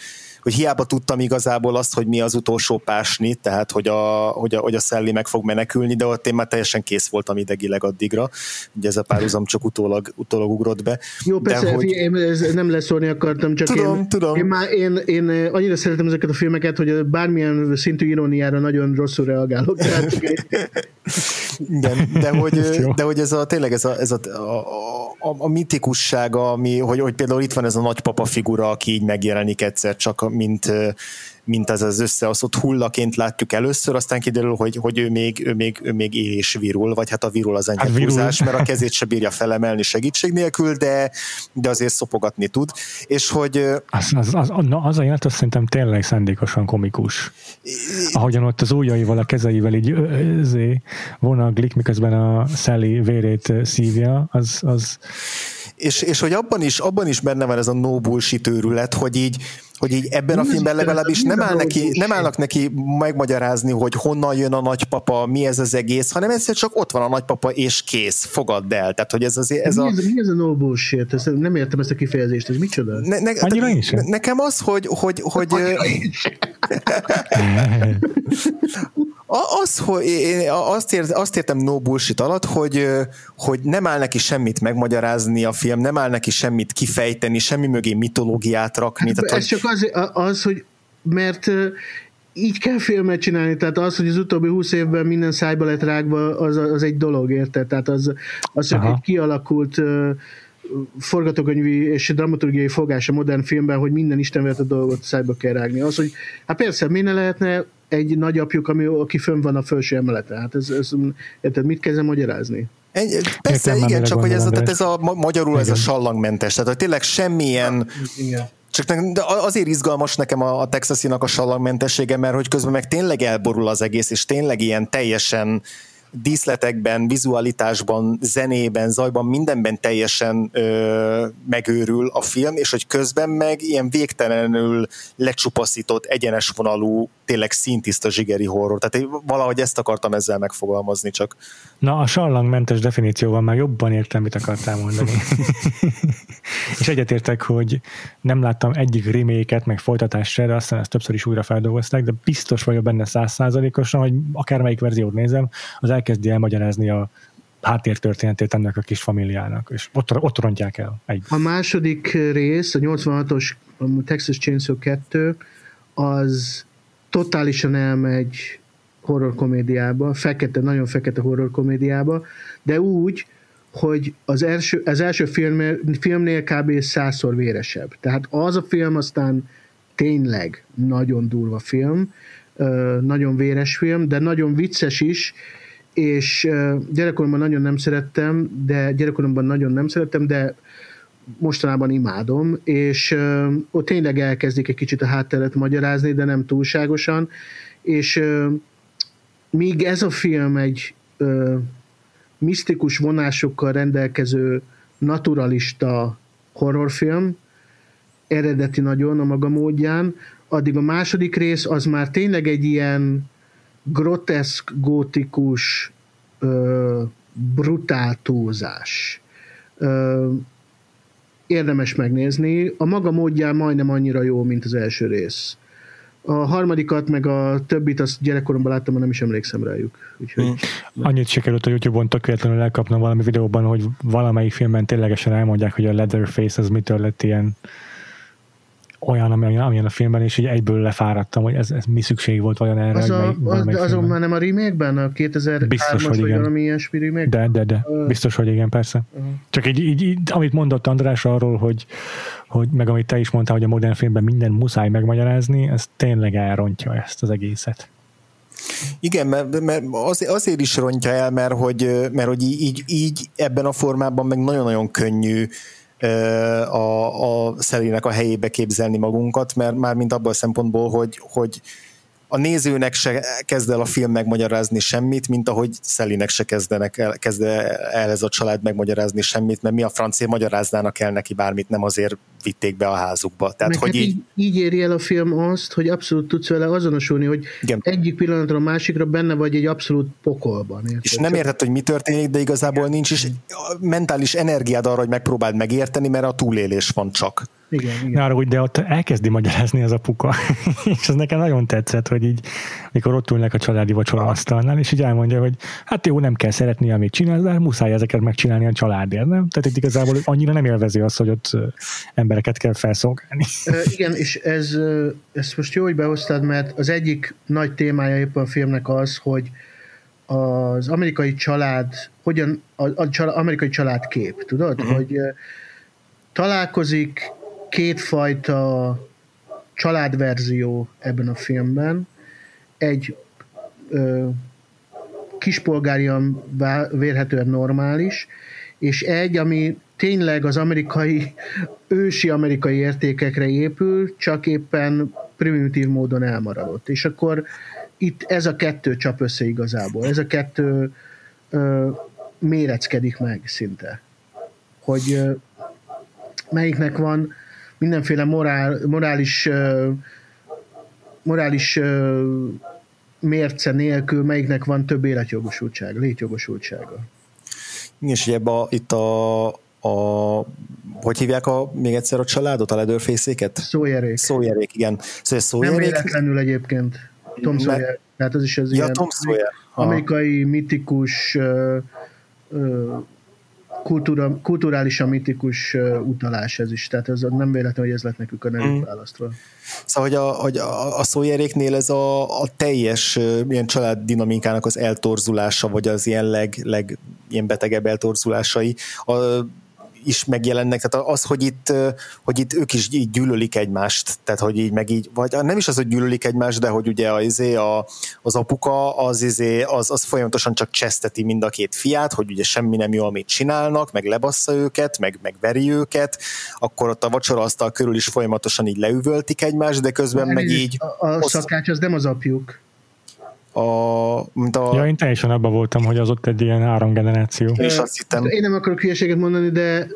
hogy hiába tudtam igazából azt, hogy mi az utolsó pásni, tehát hogy a, hogy a, hogy a Szelli meg fog menekülni, de ott én már teljesen kész voltam idegileg addigra. Ugye ez a párhuzam csak utólag, utólag ugrott be. Jó, persze, de, hogy... én ez nem leszólni akartam, csak tudom, én, tudom. Én, már, én, én, annyira szeretem ezeket a filmeket, hogy bármilyen szintű iróniára nagyon rosszul reagálok. Tehát, Igen, (laughs) de hogy, de hogy ez a, tényleg ez a, ez a, a, a, a mitikussága, ami, hogy, hogy például itt van ez a nagypapa figura, aki így megjelenik egyszer csak mint mint ez az összeoszott hullaként látjuk először, aztán kiderül, hogy, hogy ő, még, ő, még, ő még él és virul, vagy hát a virul az enyhe hát mert a kezét se bírja felemelni segítség nélkül, de, de azért szopogatni tud. És hogy... Az, az, az, na, az a jelenet, azt szerintem tényleg szándékosan komikus. Ahogyan ott az ujjaival, a kezeivel így vonaglik, miközben a Sally vérét szívja, az, az és, és hogy abban is, abban is benne van ez a no bullshit őrület, hogy így, hogy így ebben a filmben legalábbis nem, áll neki, nem állnak neki megmagyarázni, hogy honnan jön a nagypapa, mi ez az egész, hanem egyszer csak ott van a nagypapa, és kész, fogadd el. Tehát, hogy ez, az, ez mi a... Ez, mi ez a no bullshit? Ezt, nem értem ezt a kifejezést, ez micsoda? Ne, ne, Annyira is? Nekem az, hogy, hogy, hogy (laughs) Az, hogy én azt, ért, azt értem no bullshit alatt, hogy, hogy nem áll neki semmit megmagyarázni a film, nem áll neki semmit kifejteni, semmi mögé mitológiát rakni. Hát, tehát, ez hogy... csak az, az, hogy mert így kell filmet csinálni, tehát az, hogy az utóbbi húsz évben minden szájba lett rágva, az, az egy dolog, érted? Tehát az, az csak egy kialakult forgatókönyvi és dramaturgiai fogás a modern filmben, hogy minden a dolgot szájba kell rágni. Az, hogy hát persze, miért ne lehetne egy nagyapjuk, ami, aki fönn van a felső emeleten. Hát ez, ez, érted, mit kezdem magyarázni? Egy, persze, Értem, igen, csak hogy ez, tehát ez a magyarul igen. ez a sallangmentes, tehát hogy tényleg semmilyen igen. Csak de azért izgalmas nekem a, a texasinak a sallangmentessége, mert hogy közben meg tényleg elborul az egész, és tényleg ilyen teljesen díszletekben, vizualitásban, zenében, zajban, mindenben teljesen ö, megőrül a film, és hogy közben meg ilyen végtelenül lecsupaszított, egyenes vonalú, tényleg szintiszta zsigeri horror. Tehát én valahogy ezt akartam ezzel megfogalmazni csak. Na, a sallangmentes definícióval már jobban értem, mit akartál mondani. (laughs) és egyetértek, hogy nem láttam egyik reméket, meg folytatást se, de aztán ezt többször is újra feldolgozták, de biztos vagyok benne százszázalékosan, hogy akármelyik verziót nézem, az elkezdi elmagyarázni a háttértörténetét ennek a kis familiának, és ott, ott rontják el. Egy. A második rész, a 86-os Texas Chainsaw 2, az totálisan elmegy horror komédiába, fekete, nagyon fekete horror komédiába, de úgy, hogy az első, az első film, filmnél kb. százszor véresebb. Tehát az a film aztán tényleg nagyon durva film, nagyon véres film, de nagyon vicces is, és gyerekkoromban nagyon nem szerettem, de gyerekkoromban nagyon nem szerettem, de mostanában imádom, és ott tényleg elkezdik egy kicsit a hátteret magyarázni, de nem túlságosan, és míg ez a film egy misztikus vonásokkal rendelkező naturalista horrorfilm, eredeti nagyon a maga módján, addig a második rész az már tényleg egy ilyen groteszk, gótikus, ö, brutál túlzás. Ö, érdemes megnézni. A maga módján majdnem annyira jó, mint az első rész. A harmadikat, meg a többit, azt gyerekkoromban láttam, nem is emlékszem rájuk. Úgyhogy... Hmm. Annyit sikerült a YouTube-on tökéletlenül elkapnom valami videóban, hogy valamelyik filmben ténylegesen elmondják, hogy a Leatherface az mitől lett ilyen olyan, ami, amilyen a filmben, és így egyből lefáradtam, hogy ez, ez mi szükség volt vajon erre. Az, a, az, de azon már nem a remake-ben? A 2003 Biztos, hogy igen. valami ilyesmi remake? De, de, de. Uh, Biztos, hogy igen, persze. Uh. Csak így, így, így, amit mondott András arról, hogy, hogy meg amit te is mondtál, hogy a modern filmben minden muszáj megmagyarázni, ez tényleg elrontja ezt az egészet. Igen, mert, mert azért, azért is rontja el, mert hogy, mert hogy így, így ebben a formában meg nagyon-nagyon könnyű a, a Szelének a helyébe képzelni magunkat, mert már mint abban a szempontból, hogy, hogy a nézőnek se kezd el a film megmagyarázni semmit, mint ahogy Szelinek se kezdenek el, kezd el ez a család megmagyarázni semmit, mert mi a francia magyaráznának el neki bármit, nem azért vitték be a házukba. Tehát, Meg hogy hát így... így... éri el a film azt, hogy abszolút tudsz vele azonosulni, hogy Igen. egyik pillanatra a másikra benne vagy egy abszolút pokolban. Érted? És nem érted, hogy mi történik, de igazából nincs is mentális energiád arra, hogy megpróbáld megérteni, mert a túlélés van csak. Igen, igen. Arra, de ott elkezdi magyarázni az apuka, (laughs) és az nekem nagyon tetszett, hogy így, mikor ott ülnek a családi vacsora asztalnál, és így elmondja, hogy hát jó, nem kell szeretni, amit csinál, de muszáj ezeket megcsinálni a családért, nem? Tehát itt igazából annyira nem élvezi azt, hogy ott embereket kell felszolgálni. igen, és ez, ez most jó, hogy behoztad, mert az egyik nagy témája éppen a filmnek az, hogy az amerikai család, hogyan, a, a család, amerikai családkép, tudod? Uh-huh. Hogy találkozik kétfajta családverzió ebben a filmben, egy ö, kispolgárian vérhetően normális, és egy, ami tényleg az amerikai, ősi amerikai értékekre épül, csak éppen primitív módon elmaradott. És akkor itt ez a kettő csap össze igazából. Ez a kettő ö, méreckedik meg szinte. Hogy ö, melyiknek van mindenféle morál, morális ö, morális ö, mérce nélkül, melyiknek van több életjogosultsága, létjogosultsága. És ugye ebbe itt a, a hogy hívják a, még egyszer a családot, a Leatherface-éket? Szójerék. Szójerék, igen. Szóval szójerék... Nem véletlenül egyébként. Tom Sawyer. Tehát az is az ja, ilyen Tom Sawyer. amerikai mitikus uh, uh, kultúra, kulturálisan mitikus utalás ez is, tehát ez nem véletlen, hogy ez lett nekük a nevük mm. Szóval, hogy a, hogy a, a szójeréknél ez a, a teljes ilyen család dinamikának az eltorzulása, vagy az ilyen leg, leg ilyen betegebb eltorzulásai, a, is megjelennek, tehát az, hogy itt, hogy itt ők is így gyűlölik egymást, tehát hogy így meg így, vagy nem is az, hogy gyűlölik egymást, de hogy ugye az, izé, a, az apuka az, izé, az, az folyamatosan csak cseszteti mind a két fiát, hogy ugye semmi nem jó, amit csinálnak, meg lebassza őket, meg, meg veri őket, akkor ott a vacsoraasztal körül is folyamatosan így leüvöltik egymást, de közben meg így... A, a szakács az nem az apjuk a, mint a... Ja, én teljesen abban voltam, hogy az ott egy ilyen áramgeneráció. Én is azt hittem. Én nem akarok hülyeséget mondani, de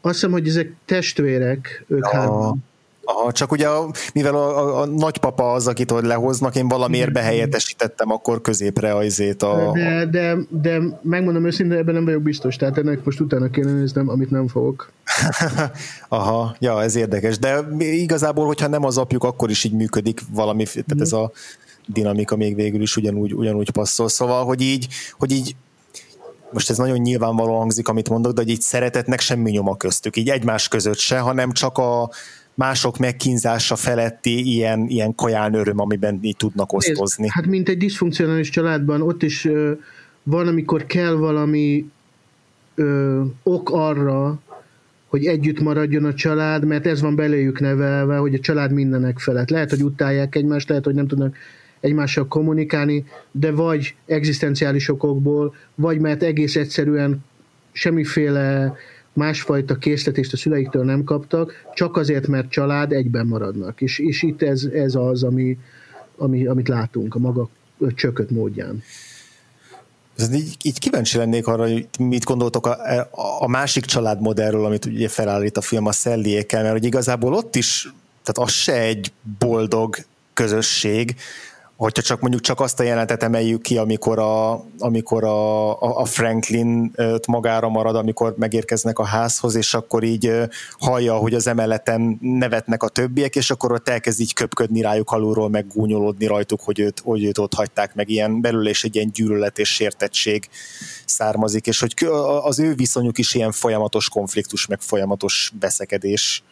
azt hiszem, hogy ezek testvérek, ők a... hárman. Aha, csak ugye mivel a, a, a nagypapa az, akit hogy lehoznak, én valamiért behelyettesítettem akkor középre a izét. A... De, de, de megmondom őszintén, ebben nem vagyok biztos, tehát ennek most utána kéne néznem, amit nem fogok. (laughs) Aha, ja, ez érdekes, de igazából, hogyha nem az apjuk, akkor is így működik valami, tehát ez a dinamika még végül is ugyanúgy, ugyanúgy passzol. Szóval, hogy így, hogy így most ez nagyon nyilvánvaló hangzik, amit mondok, de hogy így szeretetnek semmi nyoma köztük, így egymás között se, hanem csak a mások megkínzása feletti ilyen, ilyen kaján öröm, amiben így tudnak osztozni. Nézd, hát mint egy diszfunkcionális családban, ott is ö, van, amikor kell valami ö, ok arra, hogy együtt maradjon a család, mert ez van beléjük nevelve, hogy a család mindenek felett. Lehet, hogy utálják egymást, lehet, hogy nem tudnak egymással kommunikálni, de vagy egzisztenciális okokból, vagy mert egész egyszerűen semmiféle másfajta készletést a szüleiktől nem kaptak, csak azért, mert család egyben maradnak. És, és itt ez, ez az, ami, ami, amit látunk a maga csökött módján. Így, így kíváncsi lennék arra, hogy mit gondoltok a, a másik családmodellről, amit ugye felállít a film a Szelliékkel, mert hogy igazából ott is, tehát az se egy boldog közösség, hogyha csak mondjuk csak azt a jelenetet emeljük ki, amikor a, amikor a, a Franklin magára marad, amikor megérkeznek a házhoz, és akkor így hallja, hogy az emeleten nevetnek a többiek, és akkor ott elkezd így köpködni rájuk alulról, meg gúnyolódni rajtuk, hogy őt, hogy őt ott hagyták, meg. Ilyen belül és egy ilyen gyűlölet és sértettség származik, és hogy az ő viszonyuk is ilyen folyamatos konfliktus, meg folyamatos veszekedés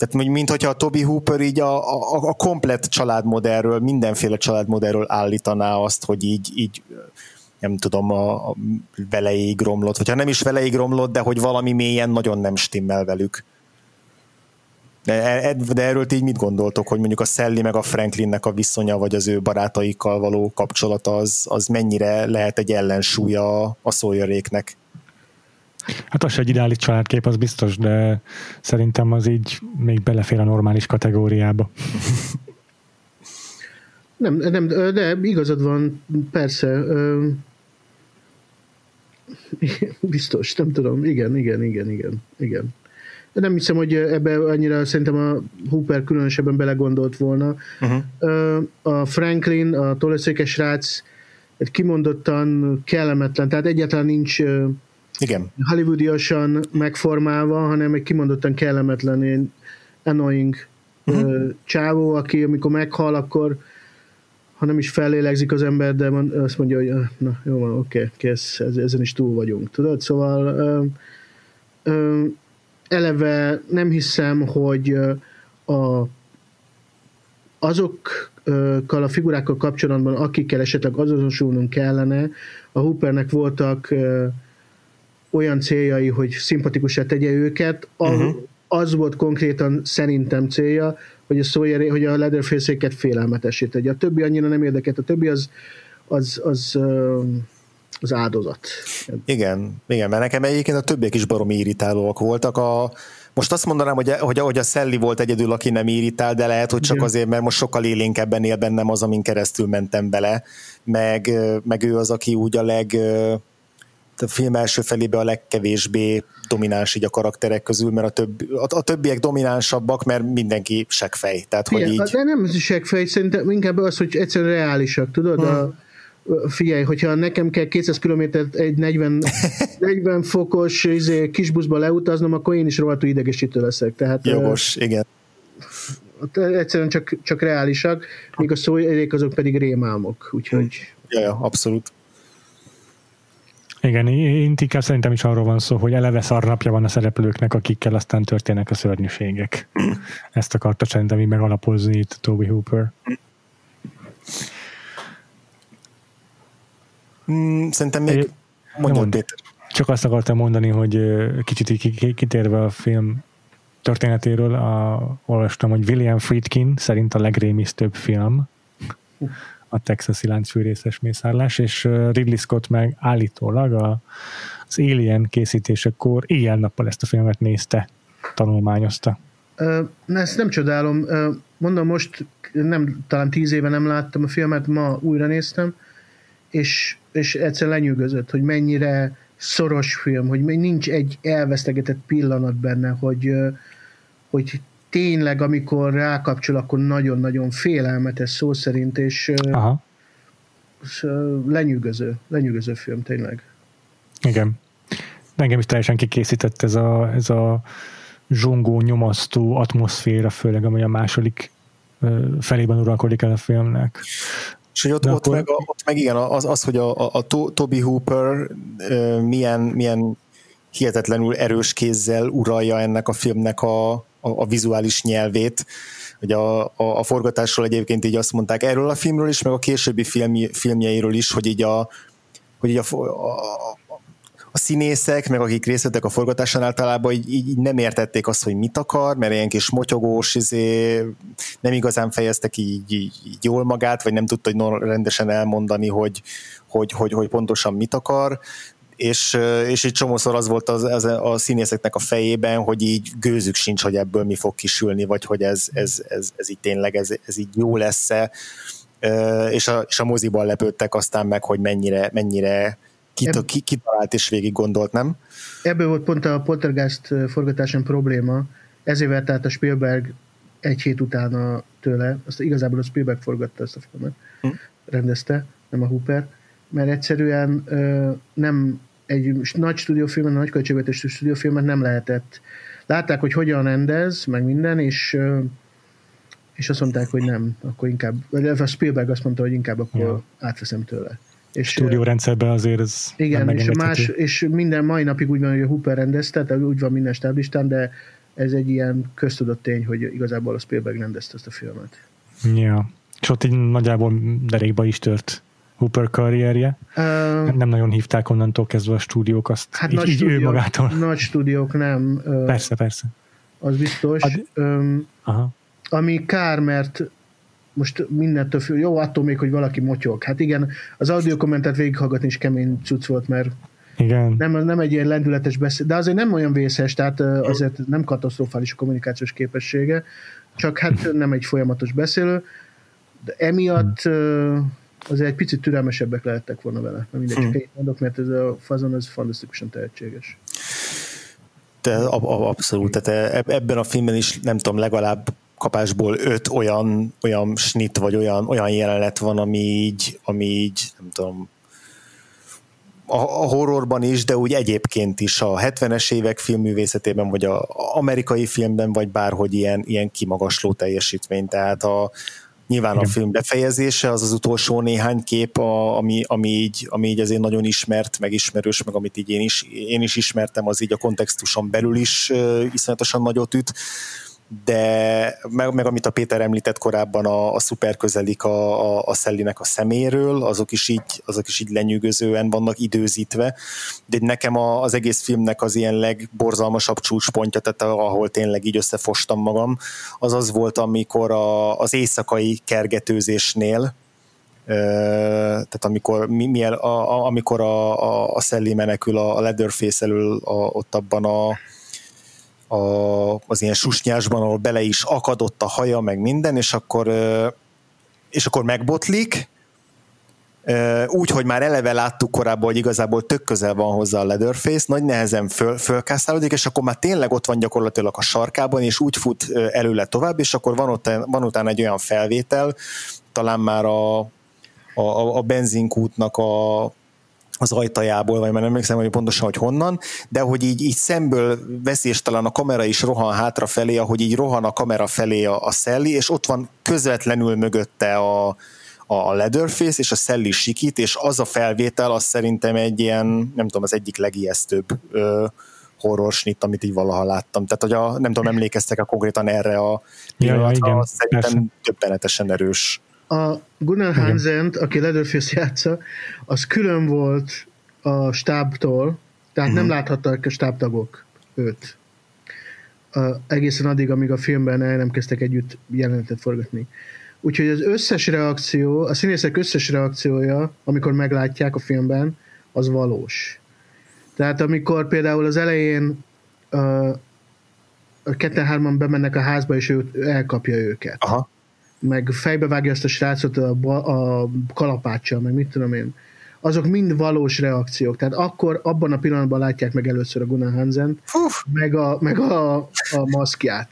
tehát, mint hogyha a Toby Hooper így a, a, a komplet családmodellről, mindenféle családmodellről állítaná azt, hogy így, így nem tudom, a, a veleig romlott, hogyha nem is veleig romlott, de hogy valami mélyen nagyon nem stimmel velük. De, e, de erről így mit gondoltok, hogy mondjuk a Sally meg a Franklinnek a viszonya, vagy az ő barátaikkal való kapcsolata, az, az mennyire lehet egy ellensúlya a Sawyeréknek? Hát az egy ideális családkép, az biztos, de szerintem az így még belefér a normális kategóriába. (laughs) Nem, nem, de igazad van, persze. (laughs) Biztos, nem tudom. Igen, igen, igen, igen, igen. Nem hiszem, hogy ebbe annyira szerintem a Hooper különösebben belegondolt volna. Uh-huh. A Franklin, a tolleszékes srác egy kimondottan kellemetlen, tehát egyáltalán nincs igen. hollywoodiasan megformálva, hanem egy kimondottan kellemetlen, annoying uh-huh. csávó, aki amikor meghal, akkor ha nem is fellélegzik az ember, de azt mondja, hogy na jó van, oké, okay, kész, ezen is túl vagyunk. Tudod? Szóval ö, ö, eleve nem hiszem, hogy a, azokkal a figurákkal kapcsolatban, akikkel esetleg azonosulnunk kellene, a Hoopernek voltak ö, olyan céljai, hogy szimpatikusá tegye őket, uh-huh. az volt konkrétan szerintem célja, hogy a Sawyer, hogy a Leatherface-éket félelmetessé tegye. A többi annyira nem érdekelt, a többi az, az, az, az áldozat. Igen, igen, mert nekem egyébként a többiek is baromi irritálóak voltak. A, most azt mondanám, hogy, hogy, hogy a Szelli volt egyedül, aki nem irritál, de lehet, hogy csak Igen. azért, mert most sokkal élénkebben él bennem az, amin keresztül mentem bele, meg, meg ő az, aki úgy a leg a film első felébe a legkevésbé domináns így a karakterek közül, mert a, több, a, a többiek dominánsabbak, mert mindenki seggfej. Tehát, hogy Igen, így... De nem seggfej, szerintem inkább az, hogy egyszerűen reálisak, tudod? Hmm. A, figyelj, hogyha nekem kell 200 kilométert egy 40, 40 (laughs) fokos izé, kis buszba leutaznom, akkor én is rohadtul idegesítő leszek. Tehát, Jogos, uh, igen. Egyszerűen csak, csak reálisak, míg a szóérék azok pedig rémálmok, úgyhogy... Ja, ja, abszolút. Igen, én inkább szerintem is arról van szó, hogy eleve szarnapja van a szereplőknek, akikkel aztán történnek a szörnyűségek. Ezt akarta szerintem így megalapozni itt Toby Hooper. Mm, szerintem még mondjon Péter. Csak azt akartam mondani, hogy kicsit kitérve a film történetéről, a, olvastam, hogy William Friedkin szerint a legrémisztőbb film a texasi láncfűrészes mészárlás, és Ridley Scott meg állítólag a, az Alien készítésekor éjjel-nappal ezt a filmet nézte, tanulmányozta. Ezt nem csodálom. Mondom, most nem, talán tíz éve nem láttam a filmet, ma újra néztem, és, és egyszer lenyűgözött, hogy mennyire szoros film, hogy nincs egy elvesztegetett pillanat benne, hogy, hogy tényleg, amikor rákapcsol, akkor nagyon-nagyon félelmetes szó szerint, és, Aha. lenyűgöző, lenyűgöző film tényleg. Igen. Engem is teljesen kikészített ez a, ez a zsongó, nyomasztó atmoszféra, főleg amely a második felében uralkodik el a filmnek. És hogy ott, ott, akkor... meg, ott meg igen, az, az hogy a, a, a Toby Hooper milyen, milyen hihetetlenül erős kézzel uralja ennek a filmnek a, a, vizuális nyelvét. Ugye a, a, a forgatásról egyébként így azt mondták erről a filmről is, meg a későbbi film, filmjeiről is, hogy így a, hogy így a, a, a színészek, meg akik részt vettek a forgatáson általában így, így nem értették azt, hogy mit akar, mert ilyen kis motyogós, izé, nem igazán fejeztek így, így, így jól magát, vagy nem tudta hogy rendesen elmondani, hogy, hogy, hogy, hogy pontosan mit akar, és, és egy csomószor az volt az, az, a színészeknek a fejében, hogy így gőzük sincs, hogy ebből mi fog kisülni, vagy hogy ez, ez, ez, ez így tényleg, ez, ez így jó lesz-e, és a, és a moziban lepődtek aztán meg, hogy mennyire, mennyire Kit, ki, kitalált és végig gondolt, nem? Ebből volt pont a Poltergeist forgatáson probléma, ezért vett át a Spielberg egy hét utána tőle, azt igazából a Spielberg forgatta ezt a filmet, hm. rendezte, nem a Hooper, mert egyszerűen ö, nem egy nagy stúdiófilmet, nagy költségvetésű stúdiófilmet nem lehetett. Látták, hogy hogyan rendez, meg minden, és és azt mondták, hogy nem, akkor inkább, a Spielberg azt mondta, hogy inkább akkor ja. átveszem tőle. És, stúdiórendszerben azért ez Igen, és, a más, és minden mai napig úgy van, hogy a Hooper rendezte, tehát úgy van minden stáblistán, de ez egy ilyen köztudott tény, hogy igazából a Spielberg rendezte ezt a filmet. Ja, és ott így nagyjából derékba is tört Hooper karrierje. Uh, nem nagyon hívták onnantól kezdve a stúdiók azt, hát így, nagy így stúdiók, ő magától. Nagy stúdiók nem. Uh, persze, persze. Az biztos. Ad, um, aha. Ami kár, mert most mindentől függ, jó, attól még, hogy valaki motyog. Hát igen, az audio kommentet végighallgatni is kemény cucc volt, mert igen. Nem, nem egy ilyen lendületes beszél, de azért nem olyan vészes, tehát azért nem katasztrofális a kommunikációs képessége, csak hát (laughs) nem egy folyamatos beszélő, de emiatt azért egy picit türelmesebbek lehettek volna vele. Nem mindegy, csak egy mondok, mert ez a fazon ez fantasztikusan tehetséges. De abszolút, tehát e- ebben a filmben is nem tudom, legalább kapásból öt olyan, olyan snit, vagy olyan, olyan jelenet van, ami így, ami így, nem tudom, a, a horrorban is, de úgy egyébként is a 70-es évek filmművészetében, vagy a amerikai filmben, vagy bárhogy ilyen, ilyen kimagasló teljesítmény. Tehát a, nyilván Igen. a film befejezése az az utolsó néhány kép, a, ami, ami, így, ami így azért nagyon ismert, meg ismerős, meg amit így én is, én is ismertem, az így a kontextuson belül is uh, iszonyatosan nagyot üt de meg, meg amit a Péter említett korábban, a, a szuper közelik a, a, a Szellinek a szeméről, azok is így, azok is így lenyűgözően vannak időzítve, de nekem a, az egész filmnek az ilyen legborzalmasabb csúcspontja, tehát ahol tényleg így összefostam magam, az az volt, amikor a, az éjszakai kergetőzésnél, tehát amikor, mi, mi, a, a, amikor a, a, a Szelli menekül a Leatherface elől a, ott abban a a, az ilyen susnyásban, ahol bele is akadott a haja, meg minden, és akkor, és akkor megbotlik, úgy, hogy már eleve láttuk korábban, hogy igazából tök közel van hozzá a Leatherface, nagy nehezen föl, fölkászálódik, és akkor már tényleg ott van gyakorlatilag a sarkában, és úgy fut előle tovább, és akkor van, ott, van utána egy olyan felvétel, talán már a, a, a benzinkútnak a, az ajtajából, vagy már nem emlékszem, hogy pontosan, hogy honnan, de hogy így, így szemből talán a kamera is rohan hátra felé, ahogy így rohan a kamera felé a, a Szelli, és ott van közvetlenül mögötte a, a Leatherface, és a Szelli sikít, és az a felvétel, az szerintem egy ilyen, nem tudom, az egyik legijesztőbb ö, horror snit, amit így valaha láttam. Tehát, hogy a, nem tudom, emlékeztek a konkrétan erre a pillanatra, ja, ja, szerintem persze. többenetesen erős a Gunnar Hansen, aki Leatherface játsza, az külön volt a stábtól, tehát uh-huh. nem mhm. láthattak a stábtagok őt. Uh, egészen addig, amíg a filmben el nem kezdtek együtt jelenetet forgatni. Úgyhogy az összes reakció, a színészek összes reakciója, amikor meglátják a filmben, az valós. Tehát amikor például az elején uh, a ketten-hárman bemennek a házba, és ő elkapja őket. Aha meg fejbevágja ezt a srácot a, a kalapáccsal, meg mit tudom én. Azok mind valós reakciók. Tehát akkor abban a pillanatban látják meg először a Gunnar Hansen, meg a, meg a, a maszkját.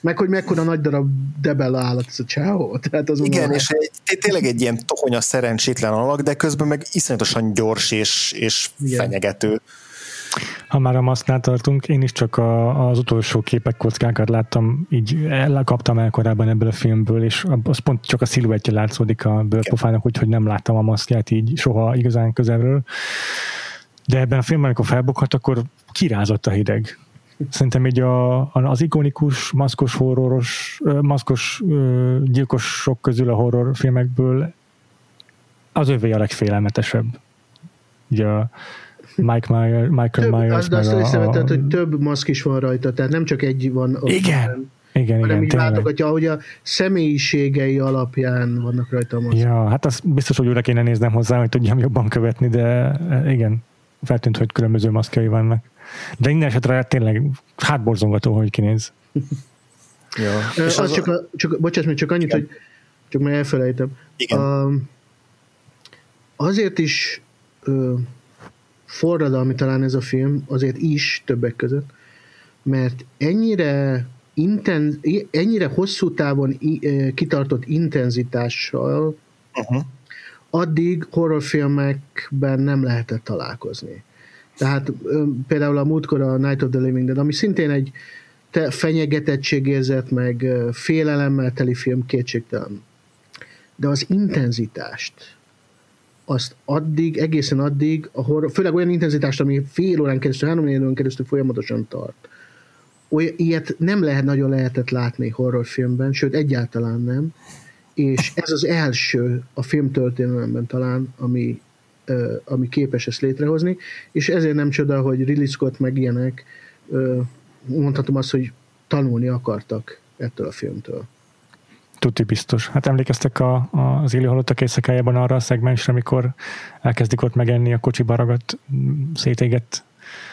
Meg hogy mekkora nagy darab debella állat ez a csáó. Tehát az Igen, és egy, tényleg egy ilyen tohonya szerencsétlen alak, de közben meg iszonyatosan gyors és, és fenyegető. Ha már a maszknál tartunk, én is csak a, az utolsó képek kockákat láttam, így el, kaptam el korábban ebből a filmből, és az pont csak a sziluettje látszódik a bőrpofának, úgyhogy nem láttam a maszkját így soha igazán közelről. De ebben a filmben, amikor felbukhat, akkor kirázott a hideg. Szerintem így a, az ikonikus maszkos horroros, maszkos gyilkosok közül a horrorfilmekből az övé a legfélelmetesebb. Ugye a, Mike Myers, Michael több, Myers. De azt a, észrevetett, hogy több maszk is van rajta, tehát nem csak egy van. Ott, igen, hanem, igen, hanem igen, így látogatja, ahogy a személyiségei alapján vannak rajta a maszk. Ja, hát az biztos, hogy újra kéne néznem hozzá, hogy tudjam jobban követni, de eh, igen, feltűnt, hogy különböző maszkjai vannak. De minden esetre tényleg hátborzongató, hogy kinéz. (laughs) ja. És az, az csak, a, csak, bocsáss meg, csak annyit, igen. hogy csak már elfelejtem. Igen. Uh, azért is uh, forradalmi talán ez a film, azért is többek között, mert ennyire, intenz, ennyire hosszú távon kitartott intenzitással uh-huh. addig horrorfilmekben nem lehetett találkozni. Tehát például a múltkor a Night of the Living Dead, ami szintén egy fenyegetettségérzet, meg félelemmel teli film kétségtelen. De az intenzitást, azt addig, egészen addig, a horror, főleg olyan intenzitást, ami fél órán keresztül, három órán keresztül folyamatosan tart. Olyan, ilyet nem lehet, nagyon lehetett látni horrorfilmben, sőt egyáltalán nem. És ez az első a filmtörténelemben talán, ami, uh, ami képes ezt létrehozni, és ezért nem csoda, hogy Ridley Scott meg ilyenek, uh, mondhatom azt, hogy tanulni akartak ettől a filmtől. Tuti biztos. Hát emlékeztek a, a, az élő halottak éjszakájában arra a szegmensre, amikor elkezdik ott megenni a kocsi baragat, szétégett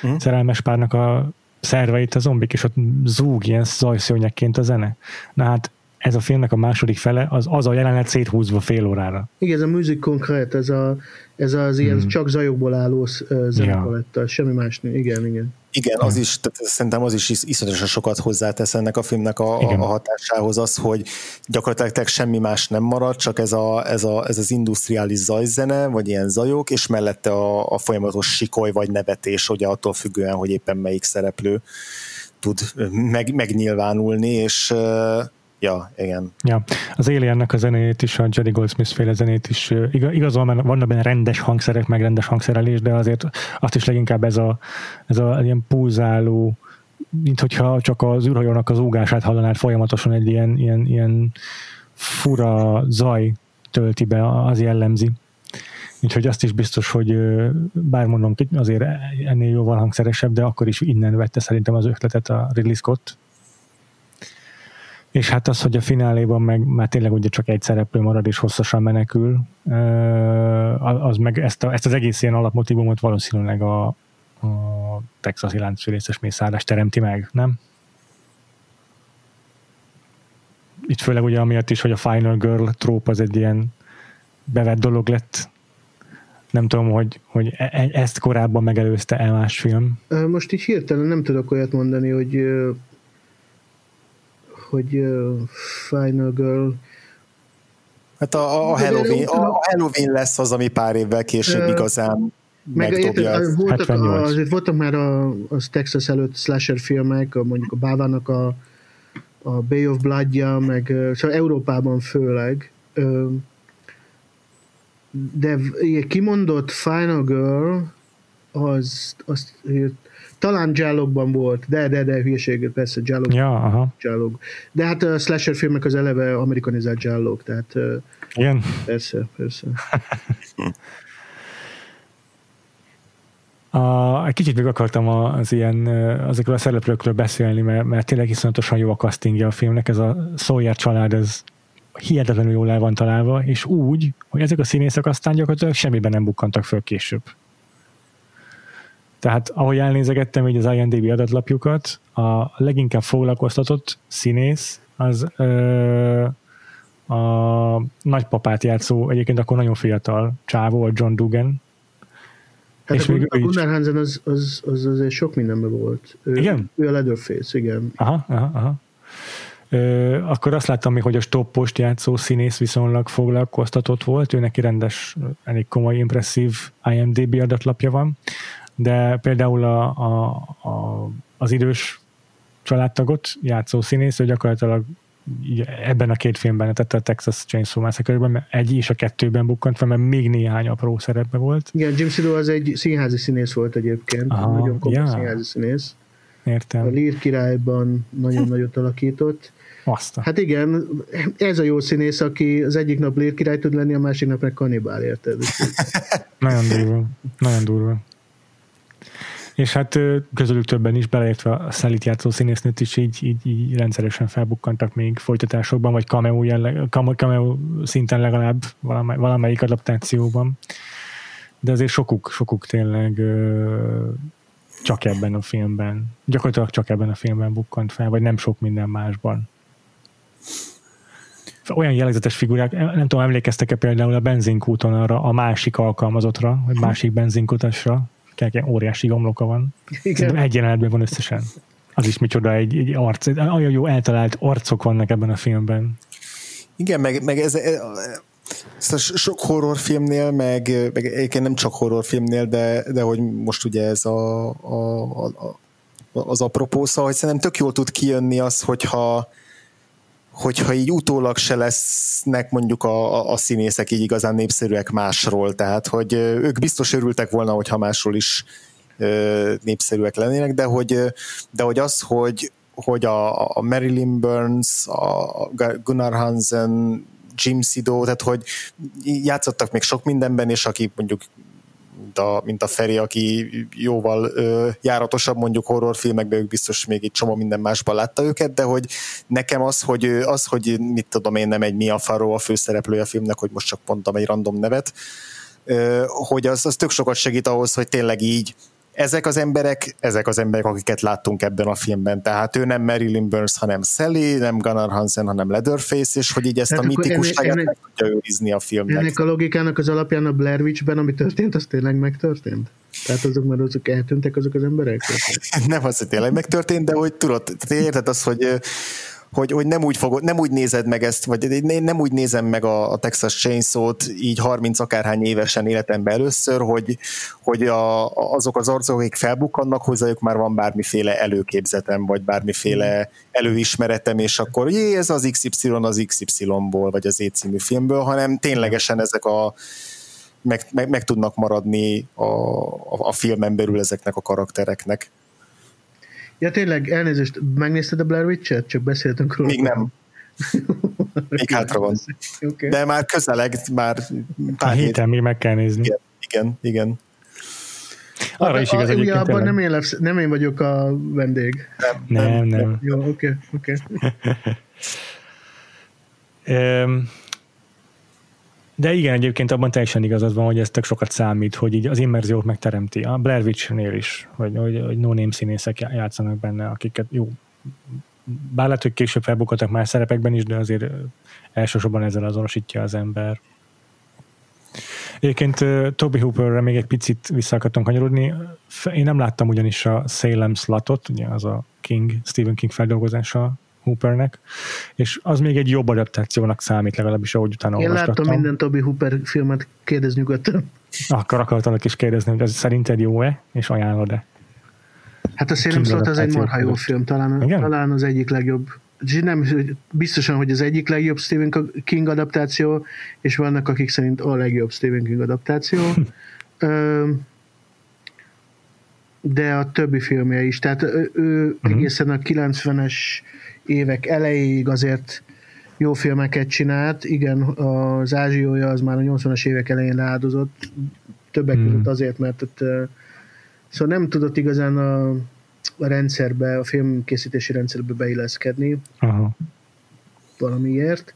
uh-huh. szerelmes párnak a szerveit a zombik, és ott zúg ilyen zajszőnyekként a zene. Na hát ez a filmnek a második fele, az, az a jelenet széthúzva fél órára. Igen, ez a music konkrét, ez, a, ez az ilyen hmm. csak zajokból álló zenepaletta, ja. semmi más, igen, igen. Igen, az is, tehát szerintem az is iszonyatosan sokat hozzátesz ennek a filmnek a, a hatásához az, hogy gyakorlatilag semmi más nem marad, csak ez, a, ez, a, ez az industriális zajzene, vagy ilyen zajok, és mellette a, a folyamatos sikoly vagy nevetés, ugye attól függően, hogy éppen melyik szereplő tud meg, megnyilvánulni, és Ja, igen. Ja. Az Aliennek a zenét is, a Jerry Goldsmith féle zenét is, igaz, van, vannak benne rendes hangszerek, meg rendes hangszerelés, de azért azt is leginkább ez a, ez a ilyen pulzáló, mint hogyha csak az űrhajónak az úgását hallanád folyamatosan egy ilyen, ilyen, ilyen fura zaj tölti be, az jellemzi. Úgyhogy azt is biztos, hogy bár mondom, azért ennél jóval hangszeresebb, de akkor is innen vette szerintem az ötletet a Ridley Scott. És hát az, hogy a fináléban meg már tényleg ugye csak egy szereplő marad és hosszasan menekül, az meg ezt, a, ezt az egész ilyen alapmotívumot valószínűleg a, a texasi láncfűrészes mészárlás teremti meg, nem? Itt főleg ugye amiatt is, hogy a Final Girl tróp az egy ilyen bevett dolog lett nem tudom, hogy, hogy e, e, ezt korábban megelőzte el más film. Most így hirtelen nem tudok olyat mondani, hogy hogy Final Girl Hát a, a, Halloween, a Halloween lesz az, ami pár évvel később igazán meg érted, voltak, azért voltak már a, az Texas előtt slasher filmek, a, mondjuk a Bávának a, a Bay of Bloodja, meg szóval Európában főleg de kimondott Final Girl az, az talán Jallogban volt, de, de, de, hülyeség, persze, Jallog. Ja, aha. Jallog. De hát a slasher filmek az eleve amerikanizált Jallog, tehát Igen. persze, persze. (laughs) A, egy kicsit még akartam az ilyen, azokról a szereplőkről beszélni, mert, mert tényleg iszonyatosan jó a castingja a filmnek, ez a Sawyer család, ez hihetetlenül jól el van találva, és úgy, hogy ezek a színészek aztán gyakorlatilag semmiben nem bukkantak föl később. Tehát ahogy elnézegettem így az IMDb adatlapjukat, a leginkább foglalkoztatott színész az ö, a nagypapát játszó, egyébként akkor nagyon fiatal csávó, a John Dugan. Hát és a, még a Gunnar Hansen az, az, az azért sok mindenben volt. Ő, igen? Ő a Leatherface, igen. Aha, aha, aha akkor azt láttam még, hogy a stoppost játszó színész viszonylag foglalkoztatott volt, ő neki rendes, elég komoly, impresszív IMDB adatlapja van, de például a, a, a, az idős családtagot játszó színész, ő gyakorlatilag ebben a két filmben, tehát a Texas Chainsaw massacre egy és a kettőben bukkant fel, mert még néhány apró szerepbe volt. Igen, Jim Sido az egy színházi színész volt egyébként, Aha, nagyon komoly ja. színházi színész. Értem. A Lír királyban nagyon nagyot alakított. Azt. Hát igen, ez a jó színész, aki az egyik nap Lír király tud lenni, a másik nap meg kanibál, érted? (laughs) (laughs) nagyon durva. Nagyon durva. És hát közülük többen is, beleértve a Szelit játszó színésznőt is így, így, így rendszeresen felbukkantak még folytatásokban, vagy cameo, jelleg, cameo szinten legalább valamely, valamelyik adaptációban. De azért sokuk, sokuk tényleg csak ebben a filmben, gyakorlatilag csak ebben a filmben bukkant fel, vagy nem sok minden másban. Olyan jellegzetes figurák, nem tudom, emlékeztek-e például a benzinkúton arra a másik alkalmazottra, vagy másik benzinkutasra, ilyen óriási gomloka van. Igen. Egy jelenetben van összesen. Az is micsoda egy, egy arc, olyan jó eltalált arcok vannak ebben a filmben. Igen, meg, meg ez, ez a sok horrorfilmnél, meg, meg egyébként nem csak horrorfilmnél, de, de hogy most ugye ez a, a, a, az apropó, szóval hogy szerintem tök jól tud kijönni az, hogyha, hogyha így utólag se lesznek mondjuk a, a színészek így igazán népszerűek másról, tehát hogy ők biztos örültek volna, hogyha másról is népszerűek lennének, de hogy, de hogy az, hogy, hogy a, a Marilyn Burns, a Gunnar Hansen, Jim Sido, tehát hogy játszottak még sok mindenben, és aki mondjuk mint a, mint a Feri, aki jóval ö, járatosabb mondjuk horrorfilmekben, ők biztos még egy csomó minden másban látta őket, de hogy nekem az, hogy, az, hogy mit tudom én, nem egy Mia Farrow a főszereplője a filmnek, hogy most csak pontam egy random nevet, ö, hogy az, az tök sokat segít ahhoz, hogy tényleg így ezek az emberek, ezek az emberek, akiket láttunk ebben a filmben. Tehát ő nem Marilyn Burns, hanem Sally, nem Gunnar Hansen, hanem Leatherface, és hogy így ezt Tehát a mitikusságot meg tudja őrizni a filmnek. Ennek a logikának az alapján a Blair Witch-ben, ami történt, az tényleg megtörtént? Tehát azok már azok eltűntek azok az emberek? (laughs) nem az, hogy tényleg megtörtént, de hogy tudod, érted az, hogy hogy, hogy nem, úgy fogod, nem úgy nézed meg ezt, vagy nem úgy nézem meg a, a Texas Chainsaw-t így 30 akárhány évesen életemben először, hogy, hogy a, azok az arcok, akik felbukkannak, hozzájuk már van bármiféle előképzetem, vagy bármiféle előismeretem, és akkor jé, ez az XY az XY-ból, vagy az E című filmből, hanem ténylegesen ezek a meg, meg, meg tudnak maradni a, a, a filmen belül ezeknek a karaktereknek. Ja, tényleg, elnézést, megnézted a Blair Witch-et? Csak beszéltünk róla. Még nem. (laughs) Még hátra van. Okay. De már közeleg, már pár a héten még meg kell nézni. Igen, igen. igen. Arra is igaz egyébként. Abban nem én, nem én vagyok a vendég. Nem, nem. nem. nem. Jó, oké, okay, oké. (laughs) Okay. De igen, egyébként abban teljesen igazad van, hogy ez tök sokat számít, hogy így az immerziót megteremti. A Blair Witch-nél is, hogy, hogy, hogy no-name színészek játszanak benne, akiket jó, bár lehet, hogy később felbukottak más szerepekben is, de azért elsősorban ezzel azonosítja az ember. Egyébként Toby Hooperre még egy picit vissza akartam kanyarodni. Én nem láttam ugyanis a Salem Slatot, ugye az a King, Stephen King feldolgozása Hoopernek, és az még egy jobb adaptációnak számít, legalábbis ahogy utána Én láttam minden Toby Hooper filmet, kérdez nyugodtan. Akkor akartalak is kérdezni, hogy ez szerinted jó-e, és ajánlod-e? Hát a Salem Slot az egy marha jó film, talán, talán az egyik legjobb nem biztosan, hogy az egyik legjobb Stephen King adaptáció, és vannak, akik szerint a legjobb Stephen King adaptáció. (laughs) de a többi filmje is. Tehát ő, ő uh-huh. egészen a 90-es évek elejéig azért jó filmeket csinált. Igen, az ázsiója az már a 80-as évek elején leáldozott, többek uh-huh. között azért, mert ott, szóval nem tudott igazán a, a rendszerbe, a filmkészítési rendszerbe beilleszkedni uh-huh. valamiért.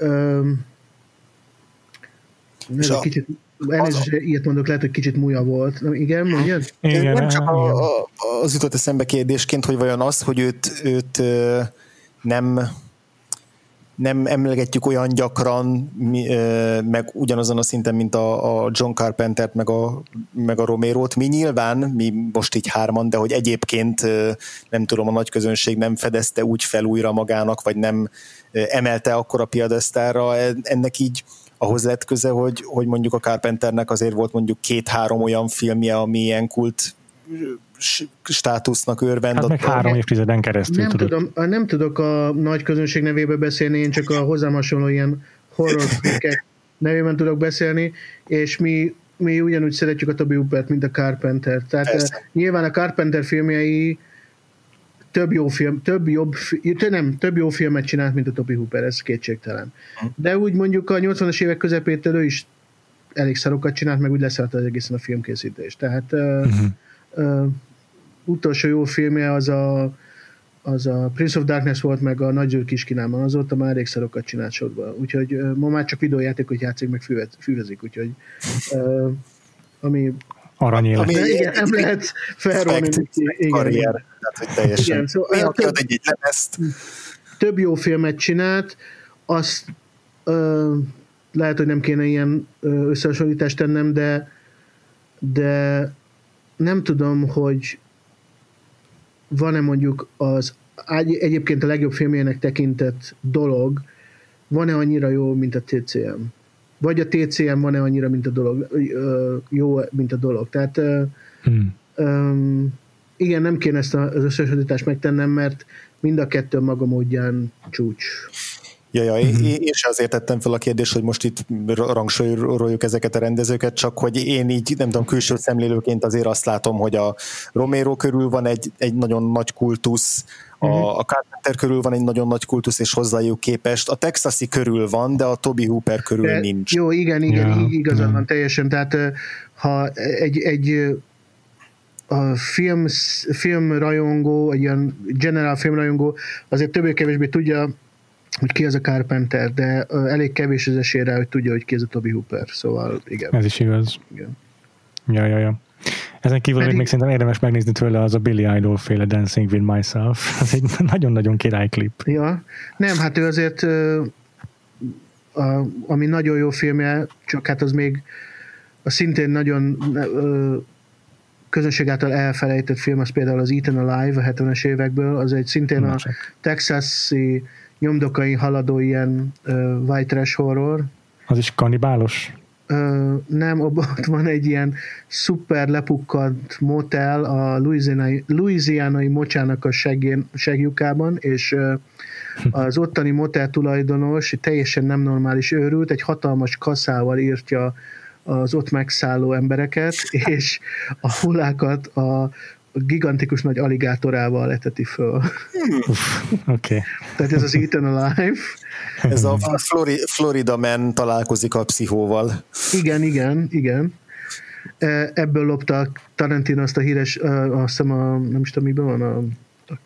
Um, ez egy kicsit Elnézést, ilyet mondok, lehet, hogy kicsit múja volt. Igen, mondjad? Igen, nem csak a, a, az jutott eszembe kérdésként, hogy vajon az, hogy őt, őt nem nem emlegetjük olyan gyakran, meg ugyanazon a szinten, mint a, a John Carpentert, meg a, meg a Romero-t. Mi nyilván, mi most így hárman, de hogy egyébként nem tudom, a nagy közönség nem fedezte úgy fel újra magának, vagy nem emelte akkor a piadesztára, ennek így ahhoz lett köze, hogy, hogy mondjuk a Carpenternek azért volt mondjuk két-három olyan filmje, ami ilyen kult státusznak örvend. Hát meg három évtizeden keresztül nem tudod. Tudom, nem tudok a nagy közönség nevébe beszélni, én csak a hozzám hasonló ilyen horror nevében tudok beszélni, és mi, mi ugyanúgy szeretjük a Toby Hooper-t, mint a Carpenter. Tehát Persze. nyilván a Carpenter filmjei több jó film, több jobb, nem, több jó filmet csinált, mint a Toby Hooper, ez kétségtelen. De úgy mondjuk a 80-as évek közepétől ő is elég szarokat csinált, meg úgy leszállt az egészen a filmkészítés. Tehát uh-huh. uh, uh, utolsó jó filmje az a, az a Prince of Darkness volt, meg a Nagy Győr Kiskínában, azóta már elég szarokat csinált sorba. Úgyhogy ma már csak videójáték, hogy játszik, meg füvezik, úgyhogy uh, ami aranyélet. Ami igen, nem lehet felrólni. Karrier, tehát hogy teljesen. Igen, szóval, több, egy, egy lemezt. Több jó filmet csinált, azt ö, lehet, hogy nem kéne ilyen összehasonlítást tennem, de de nem tudom, hogy van-e mondjuk az egyébként a legjobb filmjének tekintett dolog, van-e annyira jó, mint a TCM? Vagy a TCM van-e annyira, mint a dolog, jó, mint a dolog. Tehát hmm. um, igen, nem kéne ezt az összehasonlítást megtennem, mert mind a kettő maga módján csúcs. Ja, ja, mm-hmm. én sem azért tettem fel a kérdést, hogy most itt rangsoroljuk ezeket a rendezőket, csak hogy én így, nem tudom, külső szemlélőként azért azt látom, hogy a Romero körül van egy, egy nagyon nagy kultusz, a, mhm. a Carpenter körül van egy nagyon nagy kultusz, és hozzájuk képest. A Texasi körül van, de a Toby Hooper körül de, nincs. Jó, igen, igen, ja, igazad ja. van teljesen. Tehát ha egy, egy a film, filmrajongó, egy ilyen general filmrajongó azért többé-kevésbé tudja, hogy ki az a Carpenter, de elég kevés az esélyre, hogy tudja, hogy ki az a Toby Hooper, szóval igen. Ez is igaz. Igen. Ja, ja, ja. Ezen kívül Pedig... még szerintem érdemes megnézni tőle az a Billy Idol féle Dancing with Myself. (laughs) Ez egy nagyon-nagyon király klip. Ja, nem, hát ő azért a, ami nagyon jó filmje, csak hát az még a szintén nagyon közönség által elfelejtett film, az például az Eaten Alive a 70-es évekből, az egy szintén a texasi nyomdokai haladó ilyen white trash horror. Az is kanibálos? Nem, (laughs) ott van egy ilyen szuper lepukkant motel a louisianai, louisianai mocsának a segén, segjukában, és (laughs) az ottani motel tulajdonos teljesen nem normális őrült, egy hatalmas kaszával írtja az ott megszálló embereket, (laughs) és a hullákat a gigantikus nagy aligátorával eteti föl. Oké. Okay. Tehát ez az Eaten Alive. Ez a (laughs) Flori, Florida Man találkozik a pszichóval. Igen, igen, igen. E, ebből lopta Tarantino azt a híres, azt hiszem a, nem is tudom, miben van a, a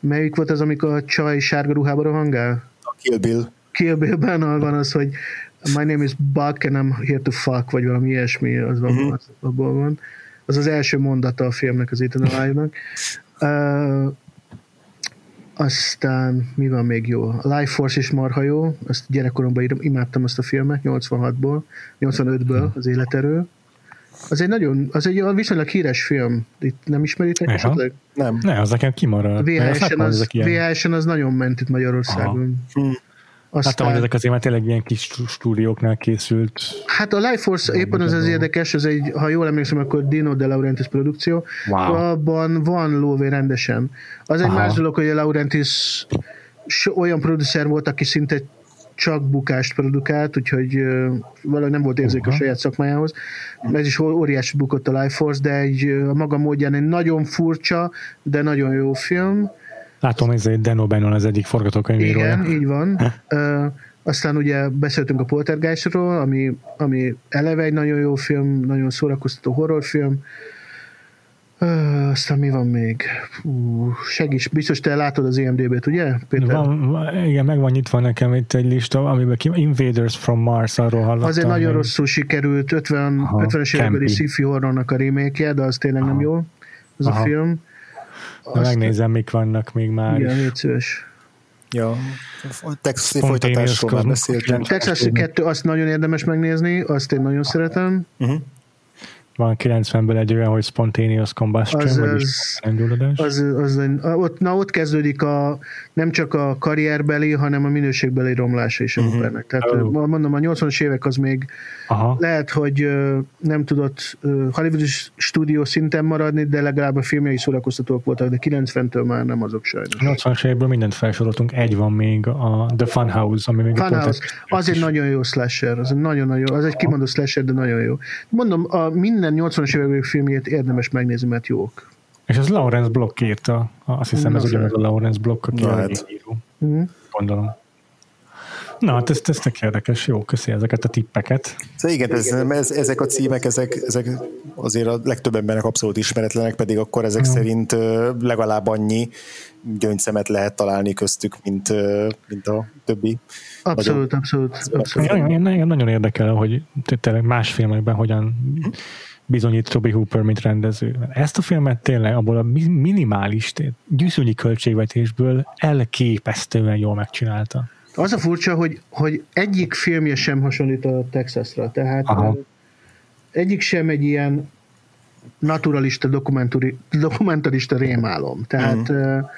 melyik volt az, amikor a csaj sárga ruhába rohangál? A Kill Bill. Kill Bill-ben van az, hogy My name is Buck and I'm here to fuck, vagy valami ilyesmi, az, uh-huh. az abból van. Az az első mondata a filmnek, az Ethan Alive-nak. Uh, aztán mi van még jó? A Life Force is marha jó, azt gyerekkoromban imádtam azt a filmet, 86-ból, 85-ből, az életerő. Az egy nagyon, az egy viszonylag híres film. Itt nem ismeritek esetleg? Nem. Ne, az nekem kimarad. VHS-en az, VHS az nagyon ment itt Magyarországon. Aha. Aztán, Láttam, hogy ezek azért már tényleg ilyen kis stúdióknál készült. Hát a Life Force éppen az az érdekes, ez egy, ha jól emlékszem, akkor Dino De Laurentiis produkció, wow. abban van lóvé rendesen. Az egy Aha. más dolog, hogy a Laurentiis olyan producer volt, aki szinte csak bukást produkált, úgyhogy uh, valahogy nem volt érzék uh-huh. a saját szakmájához. Ez is óriási bukott a Life Force, de egy, a maga módján egy nagyon furcsa, de nagyon jó film Látom, ez egy Deno Bannon az egyik forgatókönyvírója. Igen, így van. Uh, aztán ugye beszéltünk a Poltergeistról, ami, ami eleve egy nagyon jó film, nagyon szórakoztató horrorfilm. Uh, aztán mi van még? Uh, segíts, biztos te látod az IMDB-t, ugye, Péter? Van, igen, meg van nyitva nekem itt egy lista, amiben ki, Invaders from Mars, arról hallottam. Azért nagyon rosszul sikerült, 50, Aha, 50-es évekbeli sci-fi horrornak a remake de az tényleg Aha. nem jó, az Aha. a film. Azt megnézem, mik vannak még már. Igen, légy szíves. Ja, Texas folytatásról már beszéltünk. Texas 2, azt nagyon érdemes megnézni, azt én nagyon szeretem. Uh-huh van 90-ből egy olyan, hogy spontaneous combustion, az, vagyis az, az, az, ott, na ott kezdődik a, nem csak a karrierbeli, hanem a minőségbeli romlása is a uh-huh. Hoopernek. Tehát oh. mondom, a 80-as évek az még Aha. lehet, hogy nem tudott Hollywood stúdió szinten maradni, de legalább a filmjei szórakoztatók voltak, de 90-től már nem azok sajnos. A 80-as évekből mindent felsoroltunk, egy van még, a The Funhouse, ami még Funhouse, az egy nagyon jó slasher, az egy nagyon-nagyon, az egy kimondó slasher, de nagyon jó. Mondom, a minden minden 80-as évek filmjét érdemes megnézni, mert jók. És az Lawrence Block írta. Azt hiszem, Na, ez ugyanaz a Lawrence Block, aki a hát. író. Mm. Gondolom. Na, hát ez, ez tök érdekes, jó, köszi ezeket a tippeket. Szóval igen, ez, ez, ezek a címek, ezek, ezek azért a legtöbb embernek abszolút ismeretlenek, pedig akkor ezek mm. szerint legalább annyi gyöngyszemet lehet találni köztük, mint, mint a többi. Abszolút, nagyon, abszolút. abszolút. Nagyon, nagyon, nagyon érdekel, hogy tényleg más filmekben hogyan bizonyít Toby Hooper, mint rendező. Ezt a filmet tényleg abból a minimális gyűszűnyi költségvetésből elképesztően jól megcsinálta. Az a furcsa, hogy, hogy egyik filmje sem hasonlít a Texasra, tehát Aha. egyik sem egy ilyen naturalista, dokumentarista rémálom. Tehát uh-huh.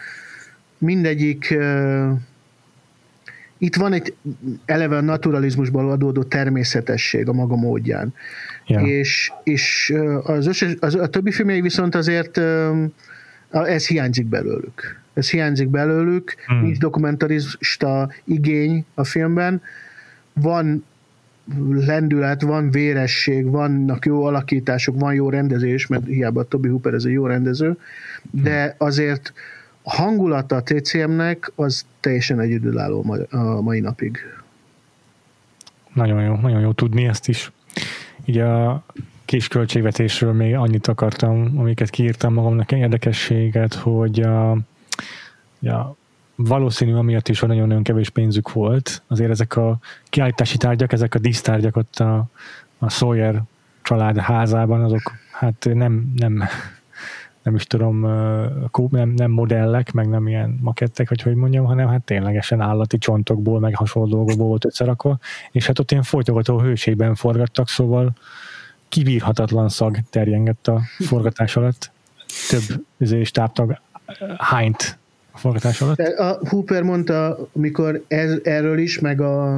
mindegyik itt van egy eleve a naturalizmusból adódó természetesség a maga módján. Yeah. És, és az, összes, az, a többi filmjei viszont azért ez hiányzik belőlük. Ez hiányzik belőlük, hmm. nincs dokumentarista igény a filmben, van lendület, van véresség, vannak jó alakítások, van jó rendezés, mert hiába Toby Hooper ez egy jó rendező, de hmm. azért a hangulata a TCM-nek az teljesen egyedülálló a mai napig. Nagyon jó, nagyon jó tudni ezt is. Ugye a kis költségvetésről még annyit akartam, amiket kiírtam magamnak érdekességet, hogy a, a valószínű amiatt is, hogy nagyon-nagyon kevés pénzük volt, azért ezek a kiállítási tárgyak, ezek a dísztárgyak ott a, a Sawyer család házában, azok hát nem, nem nem is tudom, nem, nem modellek, meg nem ilyen makettek, vagy hogy mondjam, hanem hát ténylegesen állati csontokból, meg hasonló dolgokból volt összerakva, és hát ott ilyen folytogató hőségben forgattak, szóval kibírhatatlan szag terjengett a forgatás alatt. Több izé, stábtag hányt a forgatás alatt. A Hooper mondta, mikor ez, erről is, meg a,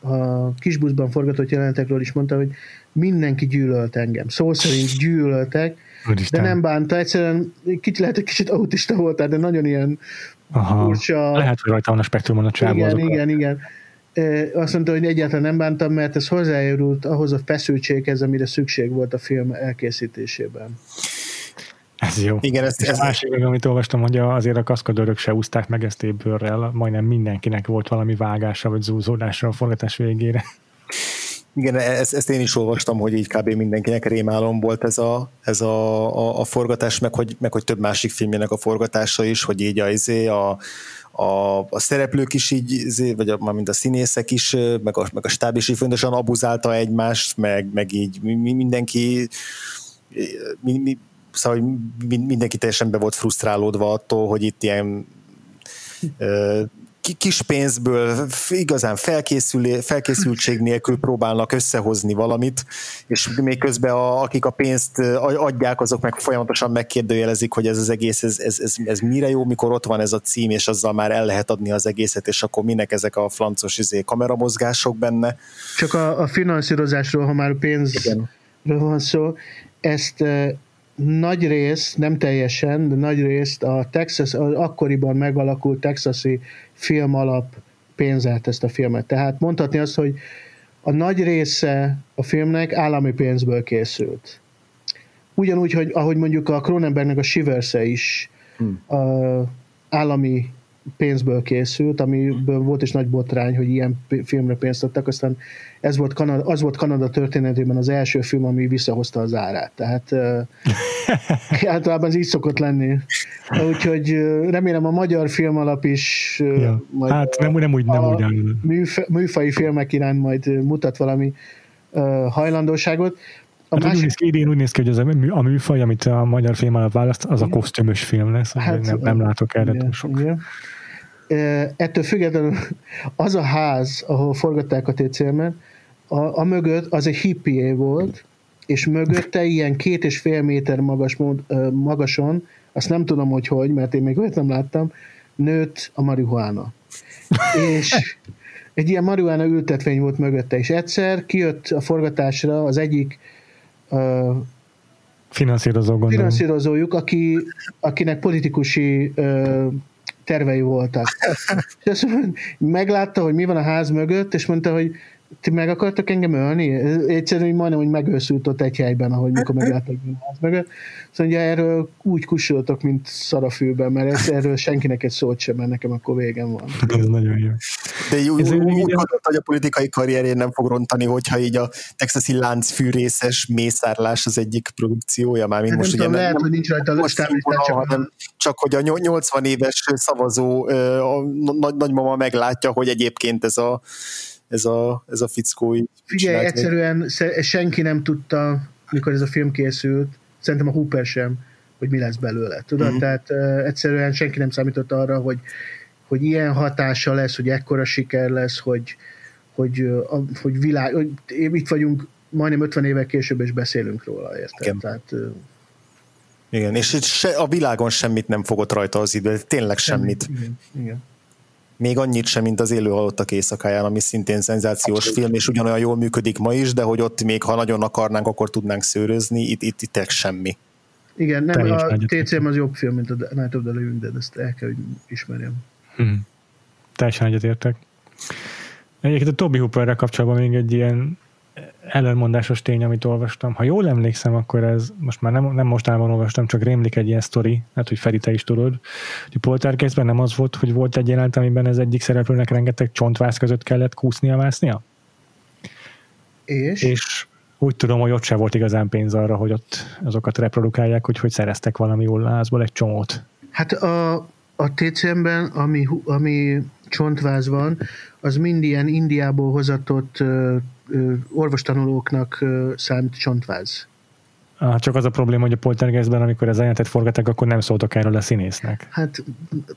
a kisbuszban forgatott jelenetekről is mondta, hogy mindenki gyűlölt engem. Szó szerint gyűlöltek, Úristen. de nem bánta, egyszerűen kicsit, lehet, hogy kicsit autista voltál, de nagyon ilyen Aha. furcsa. Lehet, hogy rajta van a spektrumon a csávó. Igen, igen, igen. Azt mondta, hogy egyáltalán nem bántam, mert ez hozzájárult ahhoz a feszültséghez, amire szükség volt a film elkészítésében. Ez jó. Igen, ez, ez a másik, ez... amit olvastam, hogy azért a kaszkadőrök se úzták meg ezt ébbőrrel, majdnem mindenkinek volt valami vágása vagy zúzódása a forgatás végére. Igen, ezt, ezt én is olvastam, hogy így kb. mindenkinek rémálom volt ez a, ez a, a, a forgatás, meg hogy, meg hogy több másik filmjének a forgatása is, hogy így a, izé, a, a, a szereplők is így, izé, vagy a, mint a színészek is, meg a, meg a stáb is így fontosan abuzálta egymást, meg, meg így mindenki mi, mi, szóval mindenki teljesen be volt frusztrálódva attól, hogy itt ilyen kis pénzből igazán felkészül, felkészültség nélkül próbálnak összehozni valamit, és még közben a, akik a pénzt adják, azok meg folyamatosan megkérdőjelezik, hogy ez az egész, ez, ez, ez, ez mire jó, mikor ott van ez a cím, és azzal már el lehet adni az egészet, és akkor minek ezek a flancos izé, kameramozgások benne. Csak a, a finanszírozásról, ha már pénzről van szó, ezt nagy rész, nem teljesen, de nagy részt a Texas, az akkoriban megalakult texasi film alap pénzelt ezt a filmet. Tehát mondhatni azt, hogy a nagy része a filmnek állami pénzből készült. Ugyanúgy, hogy ahogy mondjuk a Cronenbergnek a shivers is hmm. a állami pénzből készült, amiből volt is nagy botrány, hogy ilyen filmre pénzt adtak, aztán ez volt Kanada, az volt Kanada történetében az első film, ami visszahozta az árát. Tehát (laughs) általában ez így szokott lenni. Úgyhogy remélem a magyar film alap is ja. majd hát nem, nem úgy, nem úgy műf, műfai filmek iránt majd mutat valami uh, hajlandóságot. A hát másik... úgy néz ki, idén úgy néz ki, hogy az a, a műfaj, amit a magyar film alap választ, az a kosztümös film lesz. Hát, nem, nem látok erre túl sok. Igen ettől függetlenül az a ház, ahol forgatták a TCM-en, a, a mögött az egy hippie volt, és mögötte ilyen két és fél méter magas, magason, azt nem tudom, hogy hogy, mert én még olyat nem láttam, nőtt a marihuána. és egy ilyen marihuána ültetvény volt mögötte, és egyszer kijött a forgatásra az egyik uh, finanszírozó gondolom. finanszírozójuk, aki, akinek politikusi uh, tervei voltak. (laughs) És azt mondja, meglátta, hogy mi van a ház mögött, és mondta, hogy ti meg akartak engem ölni? Egyszerűen majdnem, hogy megőszült ott egy helyben, ahogy mikor megláttak a ház mögött. Szóval ugye erről úgy kussoltok, mint szarafűben, mert ez, erről senkinek egy szót sem, mert nekem akkor végem van. Ez nagyon jó. De úgy, ez úgy gondolta, hogy a politikai karrierén nem fog rontani, hogyha így a texasi lánc fűrészes mészárlás az egyik produkciója már, mint hát most tudom, ugye lehet, nem, hogy nincs rajta a listán, csak, hanem csak hogy a 80 éves szavazó a nagymama meglátja, hogy egyébként ez a ez a, ez a fickó így Figyelj, egyszerűen senki nem tudta, mikor ez a film készült, szerintem a Hooper sem, hogy mi lesz belőle. Tudod, mm-hmm. tehát uh, egyszerűen senki nem számított arra, hogy, hogy ilyen hatása lesz, hogy ekkora siker lesz, hogy, hogy, uh, hogy világ, hogy itt vagyunk majdnem 50 évek később, és beszélünk róla, érted? Igen. Tehát, uh, igen, és se, a világon semmit nem fogott rajta az idő, tényleg semmit. semmit. Igen, igen még annyit sem, mint az élő halottak éjszakáján, ami szintén szenzációs Abszolút. film, és ugyanolyan jól működik ma is, de hogy ott még ha nagyon akarnánk, akkor tudnánk szőrözni, itt, itt, itt semmi. Igen, nem, Teljes a TCM az jobb film, mint a Night of the Living Dead, ezt el kell, hogy ismerjem. Hmm. Teljesen egyetértek. Egyébként a Toby Hooperrel kapcsolatban még egy ilyen ellenmondásos tény, amit olvastam. Ha jól emlékszem, akkor ez most már nem, nem mostában olvastam, csak rémlik egy ilyen sztori, hát hogy Feri, te is tudod, hogy Poltergeistben nem az volt, hogy volt egy jelent, amiben ez egyik szereplőnek rengeteg csontvász között kellett kúsznia, másznia? És? És úgy tudom, hogy ott sem volt igazán pénz arra, hogy ott azokat reprodukálják, úgyhogy szereztek valami házból egy csomót. Hát a, a TCM-ben, ami, ami csontváz van, az mind ilyen Indiából hozatott orvostanulóknak számít csontváz. Ah, csak az a probléma, hogy a poltergeistben, amikor ez jelentet forgatták, akkor nem szóltak erről a színésznek. Hát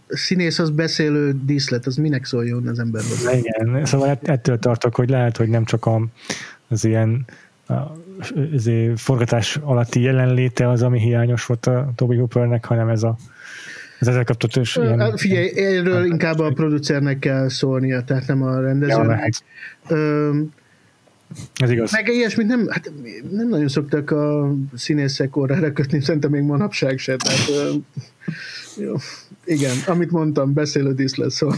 színész az beszélő díszlet, az minek szóljon az ember hozzá? Igen, szóval ettől tartok, hogy lehet, hogy nem csak a, az ilyen az forgatás alatti jelenléte az, ami hiányos volt a Toby Hoopernek, hanem ez a ez ezzel kapcsolatos ilyen... Hát figyelj, erről inkább a producernek kell szólnia, tehát nem a rendezőnek. Ja, ez igaz. Meg ilyesmit nem, hát nem nagyon szoktak a színészek órára kötni, szerintem még manapság se. Tehát, jó. Igen, amit mondtam, beszélő díszlet, szóval.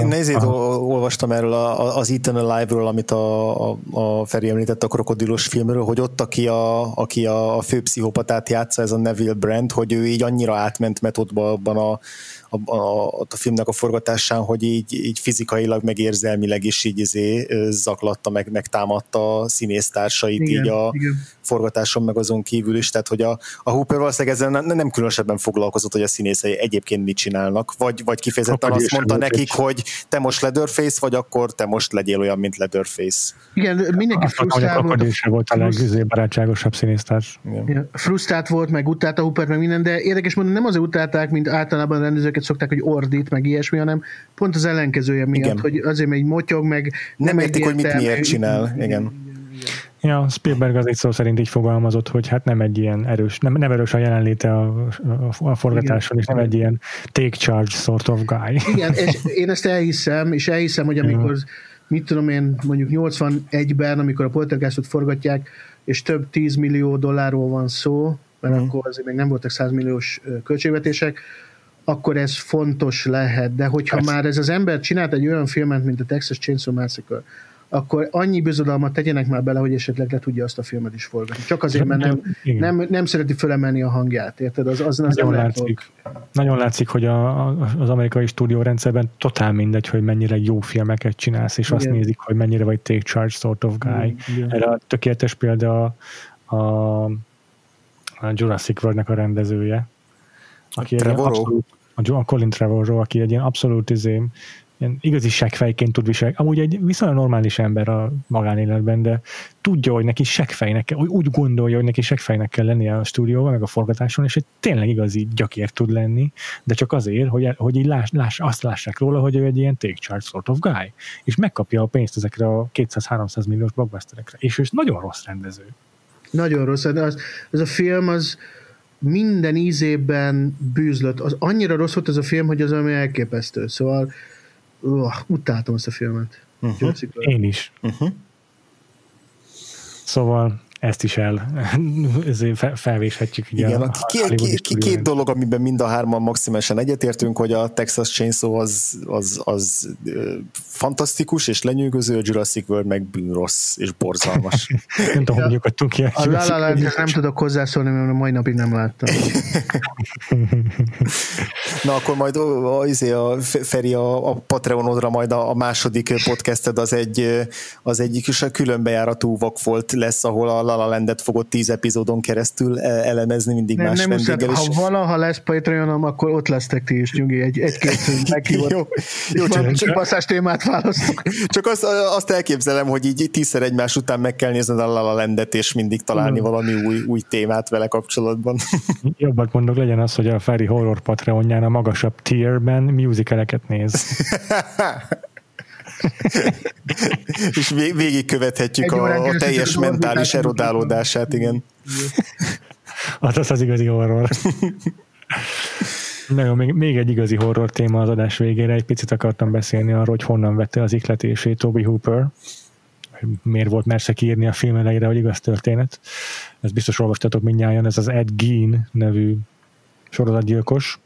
Én nézét olvastam erről a, az Ethan Alive-ról, amit a, a, a Feri említett a krokodilos filmről, hogy ott, aki a, aki a, a fő pszichopatát játsza, ez a Neville Brand, hogy ő így annyira átment metodba abban a, a, a, a filmnek a forgatásán, hogy így, így fizikailag, meg érzelmileg is így izé, zaklatta, meg, meg támadta a színésztársait igen, így a igen. Forgatáson, meg azon kívül is, tehát hogy a, a Hooper valószínűleg ezzel nem, nem különösebben foglalkozott, hogy a színészei egyébként mit csinálnak, vagy, vagy kifejezetten akkor azt mondta nekik, egy. hogy te most Leatherface, vagy akkor te most legyél olyan, mint Leatherface. Igen, mindenki frusztrált volt. Akkor is volt a legbarátságosabb színésztárs. Igen. Frusztrált volt, meg utálta Hooper, meg minden, de érdekes mondani, nem azért utálták, mint általában a rendezőket szokták, hogy ordít, meg ilyesmi, hanem pont az ellenkezője miatt, Igen. hogy azért egy motyog, meg nem, nem értik, hogy mit miért csinál. Igen. Ja, Spielberg az egy szó szerint így fogalmazott, hogy hát nem egy ilyen erős, nem, nem erős a jelenléte a, a, a forgatáson, és nem egy ilyen take charge sort of guy. Igen, és én ezt elhiszem, és elhiszem, hogy amikor, ja. mit tudom én, mondjuk 81-ben, amikor a poltergeistot forgatják, és több 10 millió dollárról van szó, mert uh-huh. akkor azért még nem voltak 100 milliós költségvetések, akkor ez fontos lehet, de hogyha Persze. már ez az ember csinált egy olyan filmet, mint a Texas Chainsaw Massacre, akkor annyi bizodalmat tegyenek már bele, hogy esetleg le tudja azt a filmet is forgatni. Csak azért, mert nem, nem, nem szereti fölemelni a hangját, érted? Az, az, az nagyon, nem látszik, nagyon látszik, hogy a, az amerikai stúdiórendszerben totál mindegy, hogy mennyire jó filmeket csinálsz, és Igen. azt nézik, hogy mennyire vagy take charge sort of guy. Igen. Erre a tökéletes példa a, a Jurassic World-nek a rendezője, aki a, abszolút, a Colin Trevorrow, aki egy ilyen abszolút izé, ilyen igazi seggfejként tud viselni. Amúgy egy viszonylag normális ember a magánéletben, de tudja, hogy neki seggfejnek kell, úgy gondolja, hogy neki seggfejnek kell lennie a stúdióban, meg a forgatáson, és egy tényleg igazi gyakér tud lenni, de csak azért, hogy, hogy így láss, láss, azt lássák róla, hogy ő egy ilyen take charge sort of guy, és megkapja a pénzt ezekre a 200-300 milliós blockbusterekre, és ő nagyon rossz rendező. Nagyon rossz, de az, ez a film az, minden ízében bűzlött. Az annyira rossz volt ez a film, hogy az ami elképesztő. Szóval uh, utáltam ezt a filmet. Uh-huh. Én is. Uh-huh. Szóval ezt is el (laughs) felvéshetjük. Igen, a, a, két, két, két, két dolog, amiben mind a hárman maximálisan egyetértünk, hogy a Texas Chainsaw az, az, az fantasztikus és lenyűgöző, a Jurassic World meg bűnrossz és borzalmas. (laughs) nem tudom, hogy nyugodtunk ki. A La La Land, nem tudok hozzászólni, mert a mai napig nem láttam. (laughs) Na akkor majd a, a, a Feri a, a Patreonodra majd a, a második podcasted az egy, az egyik is a különbejáratú vak volt lesz, ahol a La Landet fogod tíz epizódon keresztül e, elemezni mindig nem, más nem vendéggel. Is. Ha valaha lesz Patreonom, akkor ott lesztek ti is, nyugi, egy, egy-két (laughs) meghívott. jó, jó, csak, csak basszás témát választok. (laughs) Csak azt, azt elképzelem, hogy így tízszer egymás után meg kell nézned a La La Landet, és mindig találni no. valami új, új témát vele kapcsolatban. (laughs) Jobbat mondok, legyen az, hogy a Feri Horror Patreonján a magasabb tierben musicaleket néz. (laughs) és végigkövethetjük a, a teljes mentális erodálódását, igen. (laughs) Hát az az igazi horror. (laughs) Na jó, még, még egy igazi horror téma az adás végére. Egy picit akartam beszélni arról, hogy honnan vette az ikletését Toby Hooper. Miért volt mersze kiírni a film elejére, hogy igaz történet. Ez biztos olvastatok mindnyáján, ez az Ed Gein nevű sorozatgyilkos.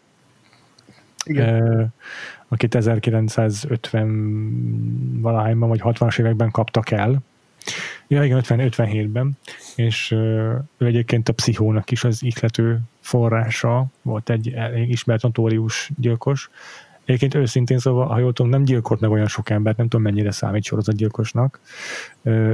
Igen akit 1950 valahányban vagy 60-as években kaptak el. Ja, igen, 50-57-ben, és ő egyébként a pszichónak is az ihlető forrása, volt egy ismert notórius gyilkos. Egyébként őszintén szóval, ha jól tudom, nem gyilkolt meg olyan sok embert, nem tudom mennyire számít sorozatgyilkosnak.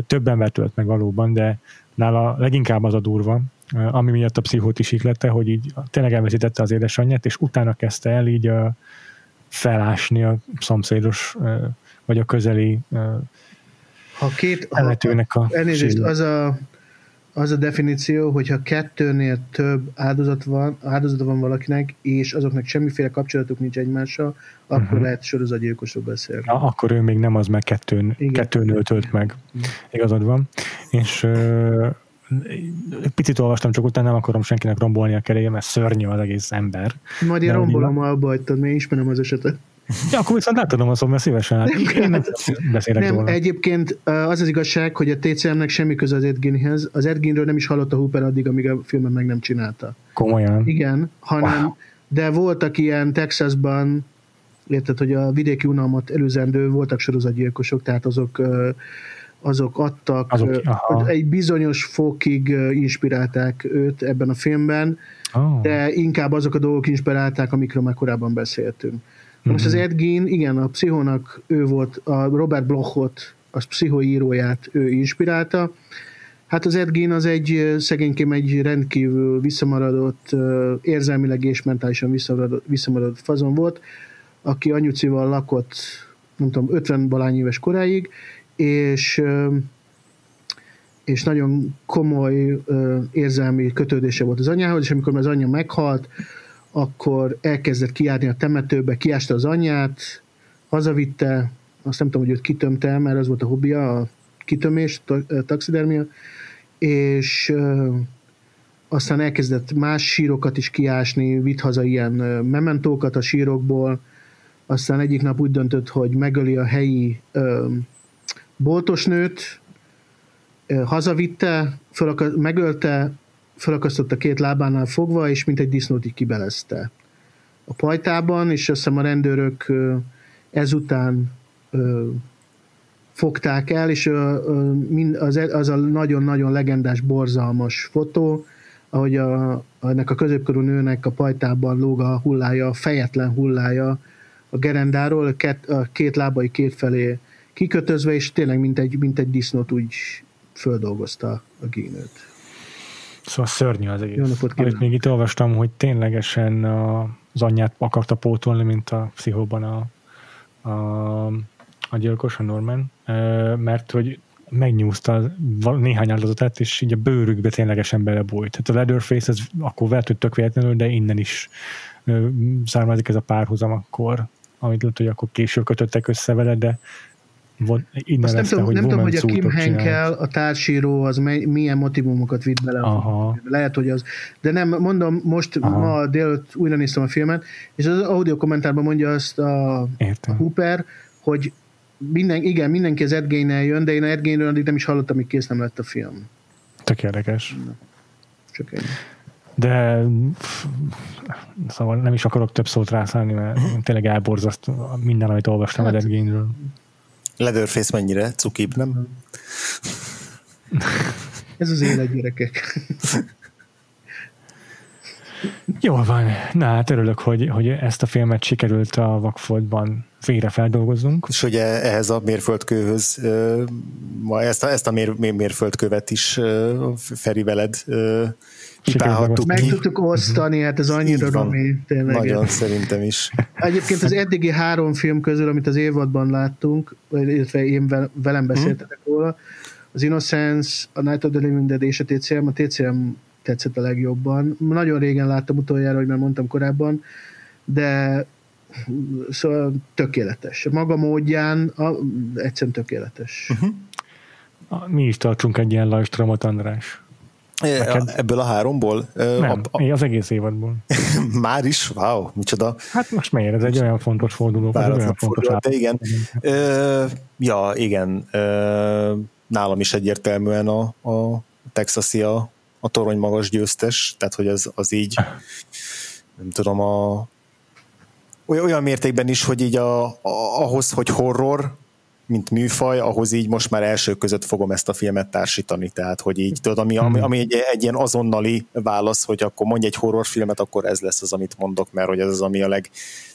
Több ember tölt meg valóban, de nála leginkább az a durva, ami miatt a pszichót is ihlette, hogy így tényleg elveszítette az édesanyját, és utána kezdte el így a, felásni a szomszédos vagy a közeli ha két, ha, a elnézést, az a, az a definíció, hogyha kettőnél több áldozat van, áldozat van valakinek, és azoknak semmiféle kapcsolatuk nincs egymással, akkor uh-huh. lehet sorozatgyilkosról beszélni. Ja, akkor ő még nem az, meg kettőn, kettőn tölt meg. Igazad van. És picit olvastam, csak utána nem akarom senkinek rombolni a keréje, mert szörnyű az egész ember. Majd én rombolom, ha abba hagytad, mert ismerem az esetet. Ja, akkor viszont átadom a szó, mert szívesen át. Nem, nem, beszélek nem róla. egyébként az az igazság, hogy a TCM-nek semmi köze az Edginhez. Az Edginről nem is hallott a Hooper addig, amíg a filmet meg nem csinálta. Komolyan? Igen, hanem wow de voltak ilyen Texasban, érted, hogy a vidéki unalmat előzendő voltak sorozatgyilkosok, tehát azok azok adtak, azok, egy bizonyos fokig inspirálták őt ebben a filmben, oh. de inkább azok a dolgok inspirálták, amikről már korábban beszéltünk. Mm-hmm. Most az Ed Gein, igen, a pszichónak ő volt, a Robert Blochot, a pszichóíróját ő inspirálta. Hát az Ed Gein az egy szegénykém egy rendkívül visszamaradott, érzelmileg és mentálisan visszamaradott, visszamaradott fazon volt, aki anyucival lakott, nem tudom, 50 balány éves koráig, és és nagyon komoly érzelmi kötődése volt az anyához, és amikor az anyja meghalt, akkor elkezdett kiárni a temetőbe, kiásta az anyját, hazavitte, azt nem tudom, hogy őt kitömte, mert az volt a hobbija, a kitömés, a taxidermia, és aztán elkezdett más sírokat is kiásni, vitt haza ilyen mementókat a sírokból, aztán egyik nap úgy döntött, hogy megöli a helyi boltosnőt, hazavitte, fölaka- megölte, felakasztotta két lábánál fogva, és mint egy disznót így kibelezte a pajtában, és azt hiszem a rendőrök ezután fogták el, és az, az a nagyon-nagyon legendás, borzalmas fotó, ahogy a, ennek a középkorú nőnek a pajtában lóg a hullája, a fejetlen hullája a gerendáról, a két, a két lábai két felé kikötözve, és tényleg mint egy, mint egy disznót úgy földolgozta a gínőt. Szóval szörnyű az egész. Jó napot Amit még itt olvastam, hogy ténylegesen az anyját akarta pótolni, mint a pszichóban a, a, a gyilkos, a Norman, mert hogy megnyúzta néhány áldozatot, és így a bőrükbe ténylegesen belebújt. Tehát a Leatherface, ez akkor vert, hogy tök véletlenül, de innen is származik ez a párhuzam akkor, amit lehet, hogy akkor később kötöttek össze vele, de von, innen Azt nem tudom, hogy, nem tudom, hogy a Kim Henkel, a társíró, az mely, milyen motivumokat vitt bele. Aha. Lehet, hogy az. De nem, mondom, most Aha. ma délután újra néztem a filmet, és az audio kommentárban mondja azt a, a Hooper, hogy minden, igen, mindenki az Ed jön, de én a Ed Gein-ről addig nem is hallottam, amíg kész nem lett a film. Tök érdekes. Na, csak ennyi. De szóval nem is akarok több szót rászállni, mert tényleg elborzaszt minden, amit olvastam hát, Ed Geinről. Leatherface mennyire cukibb, nem? (laughs) Ez az élet, gyerekek. (laughs) Jól van. Na hát örülök, hogy, hogy ezt a filmet sikerült a Vakfoltban végre feldolgozzunk. És ugye ehhez a mérföldkőhöz ma ezt a, ezt a mér, mérföldkövet is Feri veled pipálhattuk Meg tudtuk osztani, hát ez annyira romi, tényleg. Nagyon szerintem is. Egyébként az eddigi három film közül, amit az évadban láttunk, illetve én velem beszéltetek hmm. róla, az Innocence, a Night of the Living Dead és a TCM, a TCM tetszett a legjobban. Nagyon régen láttam utoljára, hogy már mondtam korábban, de szóval tökéletes. Maga módján a, egyszerűen tökéletes. Uh-huh. Mi is tartsunk egy ilyen lajstromot, András. Neked? Ebből a háromból? Nem, a, a, az egész évadból. (laughs) Már is? Wow, micsoda. Hát most miért? Ez egy olyan fontos forduló. Bár olyan fontos forduló, de igen. Ö, ja, igen. Ö, nálam is egyértelműen a, a Texasi a, a torony magas győztes, tehát hogy az, az így nem tudom, a, olyan mértékben is, hogy így a, a, ahhoz, hogy horror, mint műfaj, ahhoz így most már első között fogom ezt a filmet társítani, tehát hogy így tudod, ami, ami, ami egy, egy ilyen azonnali válasz, hogy akkor mondj egy horrorfilmet, akkor ez lesz az, amit mondok, mert hogy ez az, ami a leg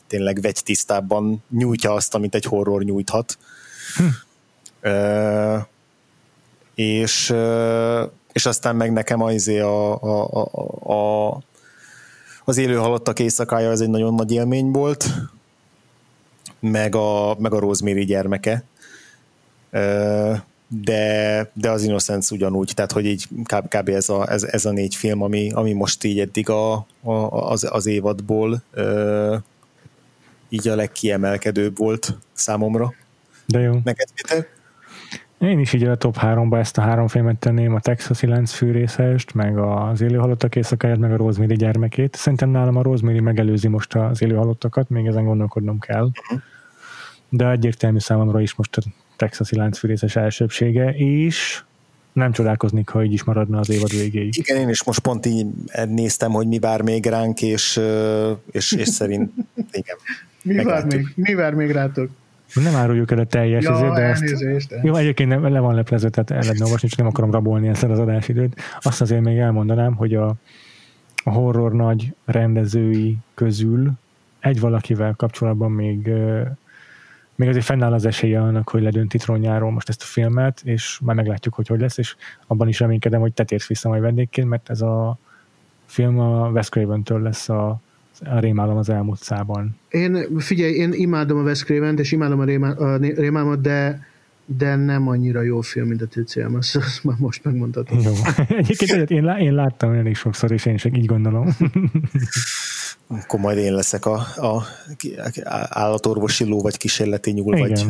tényleg tisztábban nyújtja azt, amit egy horror nyújthat. Hm. Ö, és, és aztán meg nekem az izé a, a, a, a az élő halottak éjszakája, ez egy nagyon nagy élmény volt, meg a, meg a Rosemary gyermeke, de, de az Innocence ugyanúgy, tehát hogy így kb, kb ez, a, ez, ez a négy film, ami, ami most így eddig a, a, az, az évadból így a legkiemelkedőbb volt számomra. De jó. Neked, Péter? Én is így a top 3-ba ezt a három filmet tenném, a Texasi Lánc fűrészest, meg az élő halottak éjszakáját, meg a Rosemary gyermekét. Szerintem nálam a Rosemary megelőzi most az élő halottakat, még ezen gondolkodnom kell. Uh-huh. De egyértelmű számomra is most a Texasi láncfűrészes elsőbsége, és nem csodálkoznék, ha így is maradna az évad végéig. Igen, én is most pont így néztem, hogy mi vár még ránk, és, és, és szerint igen. mi, vár még, mi vár még rátok? Nem áruljuk el a teljes ja, azért, de ezt, jó, egyébként nem, le van leplezve, tehát el lehetne olvasni, csak nem akarom rabolni ezt az adásidőt. Azt azért még elmondanám, hogy a, a horror nagy rendezői közül egy valakivel kapcsolatban még még azért fennáll az esélye annak, hogy ledönti trónjáról most ezt a filmet, és már meglátjuk, hogy hogy lesz, és abban is reménykedem, hogy te térsz vissza majd vendégként, mert ez a film a Wes Craven-től lesz a, a rémálom az elmúlt szában. Én, figyelj, én imádom a Wes craven és imádom a, rémá, a rémálmat, de de nem annyira jó film, mint a TCM, azt, azt már most megmondhatom. Jó. (laughs) Egyébként én, én láttam elég sokszor, és én is így gondolom. (laughs) Akkor majd én leszek a, a állatorvosi ló, vagy kísérleti nyúl, Igen. vagy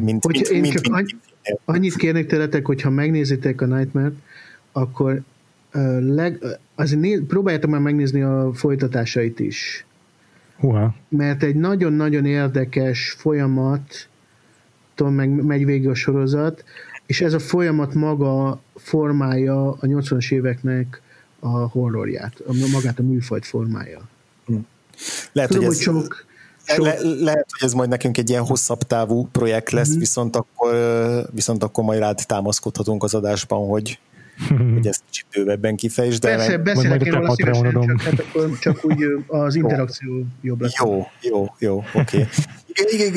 mint, hogy mint, én mint, csak mint, annyi, annyit kérnék tőletek, hogyha megnézitek a Nightmare-t, akkor uh, leg, azért né, próbáljátok már megnézni a folytatásait is. Húha. Mert egy nagyon-nagyon érdekes folyamat meg megy végig a sorozat, és ez a folyamat maga formálja a 80-as éveknek a horrorját, a, magát a műfajt formája. Lehet, Tudom, hogy, ez, sok, sok... Le, lehet, hogy ez majd nekünk egy ilyen hosszabb távú projekt lesz, mm-hmm. viszont, akkor, viszont akkor majd rád támaszkodhatunk az adásban, hogy, (laughs) hogy ezt kicsit bővebben kifejtsd. De Persze, beszélek én róla szívesen, csak, hát akkor csak úgy az interakció jobb lesz. Jó, jó, jó, oké. Okay.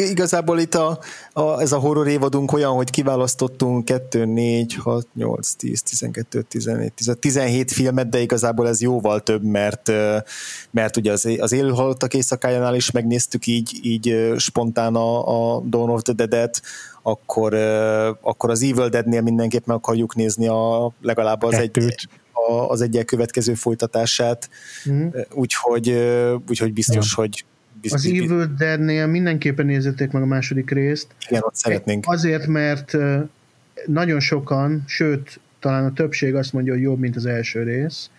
igazából itt a, a, ez a horror évadunk olyan, hogy kiválasztottunk 2, 4, 6, 8, 10, 12, 14, 10, 17 filmet, de igazából ez jóval több, mert, mert ugye az, az élő halottak éjszakájánál is megnéztük így, így spontán a, a Dawn of the Dead-et, akkor, akkor az Evil Dead-nél mindenképp meg akarjuk nézni a, legalább az Kettőt. egy az egyel következő folytatását, mm. úgyhogy, úgyhogy biztos, ja. hogy Biztos, az Evil Dead-nél mindenképpen nézzétek meg a második részt. Igen, ott szeretnénk. Azért, mert nagyon sokan, sőt, talán a többség azt mondja, hogy jobb, mint az első rész,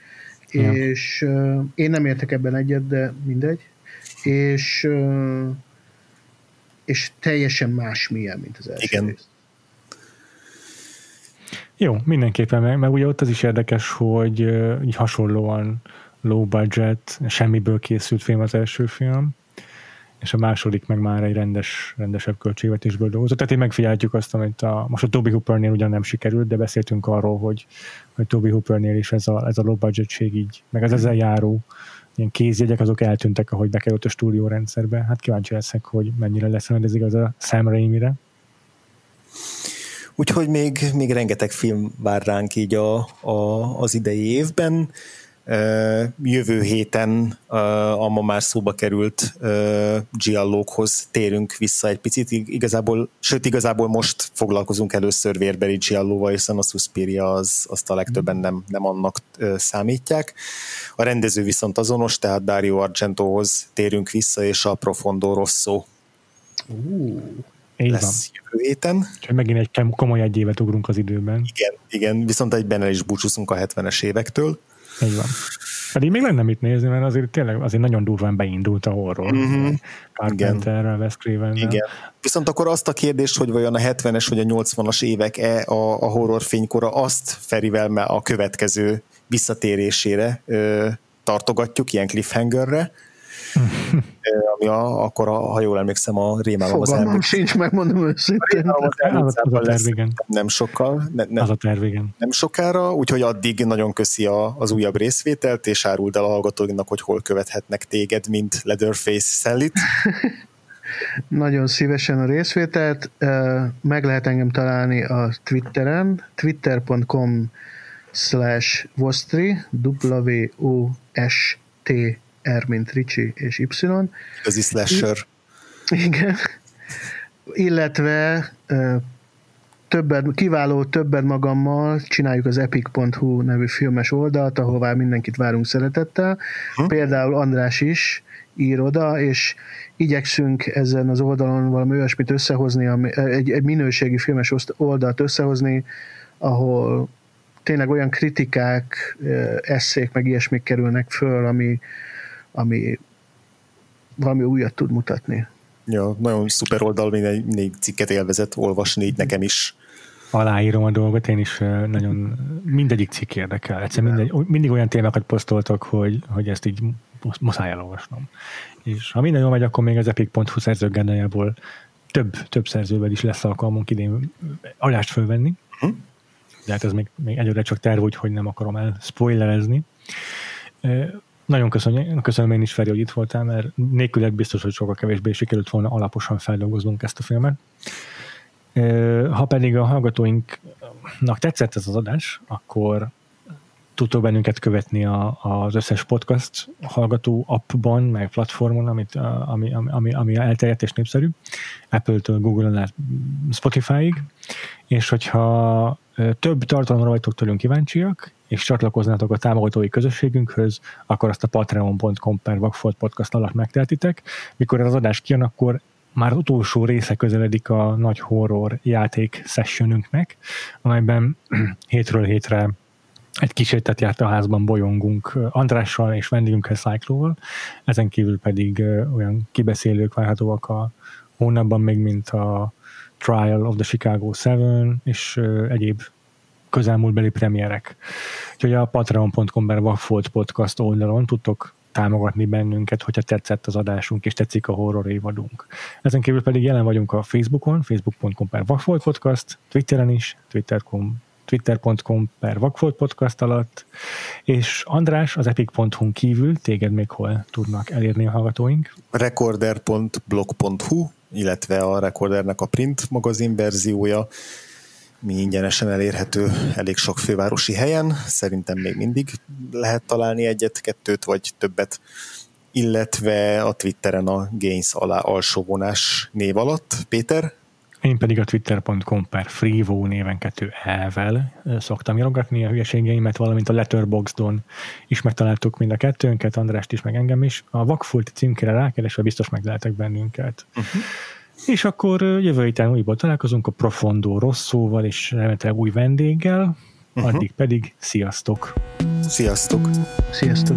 ja. és én nem értek ebben egyet, de mindegy, és és teljesen más milyen, mint az első Igen. rész. Jó, mindenképpen, meg, meg ugye ott az is érdekes, hogy uh, hasonlóan low budget, semmiből készült film az első film, és a második meg már egy rendes, rendesebb költségvetésből dolgozott. Tehát én megfigyeltük azt, amit a, most a Toby Hoopernél ugyan nem sikerült, de beszéltünk arról, hogy, hogy Toby Hoopernél is ez a, ez a low budgetség így, meg az ezzel járó ilyen kézjegyek, azok eltűntek, ahogy bekerült a stúdió rendszerbe. Hát kíváncsi leszek, hogy mennyire lesz ez igaz a Sam Raimi-re. Úgyhogy még, még rengeteg film vár ránk így a, a, az idei évben. Jövő héten a ma már szóba került Giallókhoz térünk vissza egy picit. Igazából, sőt, igazából most foglalkozunk először vérbeli Giallóval, hiszen a Suspiria az, azt a legtöbben nem, nem annak számítják. A rendező viszont azonos, tehát Dario Argentohoz térünk vissza, és a Profondo Rosso uh, lesz van. jövő héten. Csak megint egy komoly egy évet ugrunk az időben. Igen, igen viszont egyben el is búcsúzunk a 70-es évektől. Így van. Pedig még lenne mit nézni, mert azért tényleg azért nagyon durván beindult a horror. Mm-hmm. Carpenterrel, Wes craven Igen. Viszont akkor azt a kérdést, hogy vajon a 70-es vagy a 80-as évek-e a, a horror fénykora, azt Ferivel a következő visszatérésére ö, tartogatjuk, ilyen cliffhangerre, ami a, akkor, a, ha jól emlékszem, a Rémálom az elmúlt. sincs, megmondom őszintén. Az, az a terv, igen. Nem sokkal. Ne, ne, az a terv, igen. Nem sokára, úgyhogy addig nagyon köszi a, az újabb részvételt, és áruld el a hallgatóinknak, hogy hol követhetnek téged, mint Leatherface Szellit. (laughs) Nagyon szívesen a részvételt. Meg lehet engem találni a Twitteren, twitter.com slash vostri, W-O-S-T R, mint Ricsi és Y. Ez is slasher. Igen. Illetve többet, kiváló többet magammal csináljuk az epic.hu nevű filmes oldalt, ahová mindenkit várunk szeretettel. Hm? Például András is ír oda, és igyekszünk ezen az oldalon valami olyasmit összehozni, egy, egy minőségi filmes oldalt összehozni, ahol tényleg olyan kritikák, eszék, meg ilyesmik kerülnek föl, ami, ami valami újat tud mutatni. Ja, nagyon szuper oldal, mindegy, mindegy cikket élvezett olvasni, így nekem is. Aláírom a dolgot, én is nagyon mindegyik cikk érdekel. Egyszer mindegy, mindig olyan témákat posztoltak, hogy, hogy ezt így muszáj elolvasnom. És ha minden jól megy, akkor még az epic.hu szerzőgendájából több, több szerzővel is lesz alkalmunk idén adást fölvenni. Hm? De hát ez még, még egyre csak terv, hogy nem akarom el spoilerezni. Nagyon köszönöm, köszönöm én is, Feri, hogy itt voltál, mert nélküled biztos, hogy sokkal kevésbé sikerült volna alaposan feldolgoznunk ezt a filmet. Ha pedig a hallgatóinknak tetszett ez az adás, akkor tudtok bennünket követni a, az összes podcast hallgató appban, meg platformon, amit, ami, ami, ami elterjedt és népszerű, Apple-től, Google-on át Spotify-ig, és hogyha több tartalomra vagytok tőlünk kíváncsiak, és csatlakoznátok a támogatói közösségünkhöz, akkor azt a patreon.com per Vagfolt podcast alatt megtehetitek. Mikor az adás kijön, akkor már az utolsó része közeledik a nagy horror játék sessionünknek, amelyben (clears throat) hétről hétre egy kísértet járt a házban bolyongunk Andrással és vendégünkkel Cyclóval, ezen kívül pedig olyan kibeszélők várhatóak a hónapban még, mint a Trial of the Chicago 7 és egyéb közelmúltbeli premierek. Úgyhogy a patreon.com per podcast oldalon tudtok támogatni bennünket, hogyha tetszett az adásunk, és tetszik a horror évadunk. Ezen kívül pedig jelen vagyunk a Facebookon, facebook.com per Podcast, Twitteren is, twitter.com twitter.com per Vakfolt podcast alatt, és András, az epic.hu kívül téged még hol tudnak elérni a hallgatóink? recorder.blog.hu, illetve a Recordernek a print magazin verziója, mi ingyenesen elérhető elég sok fővárosi helyen, szerintem még mindig lehet találni egyet, kettőt vagy többet, illetve a Twitteren a Gains alá alsóvonás név alatt. Péter? Én pedig a twitter.com per freevo néven kettő elvel szoktam írogatni a hülyeségeimet, valamint a Letterboxdon is megtaláltuk mind a kettőnket, Andrást is, meg engem is. A Vakfult címkére rákeresve biztos meglehetek bennünket. Uh-huh. És akkor jövő héten újból találkozunk a Profondo Rosszóval és remélhetőleg új vendéggel, uh-huh. addig pedig sziasztok! Sziasztok! Sziasztok!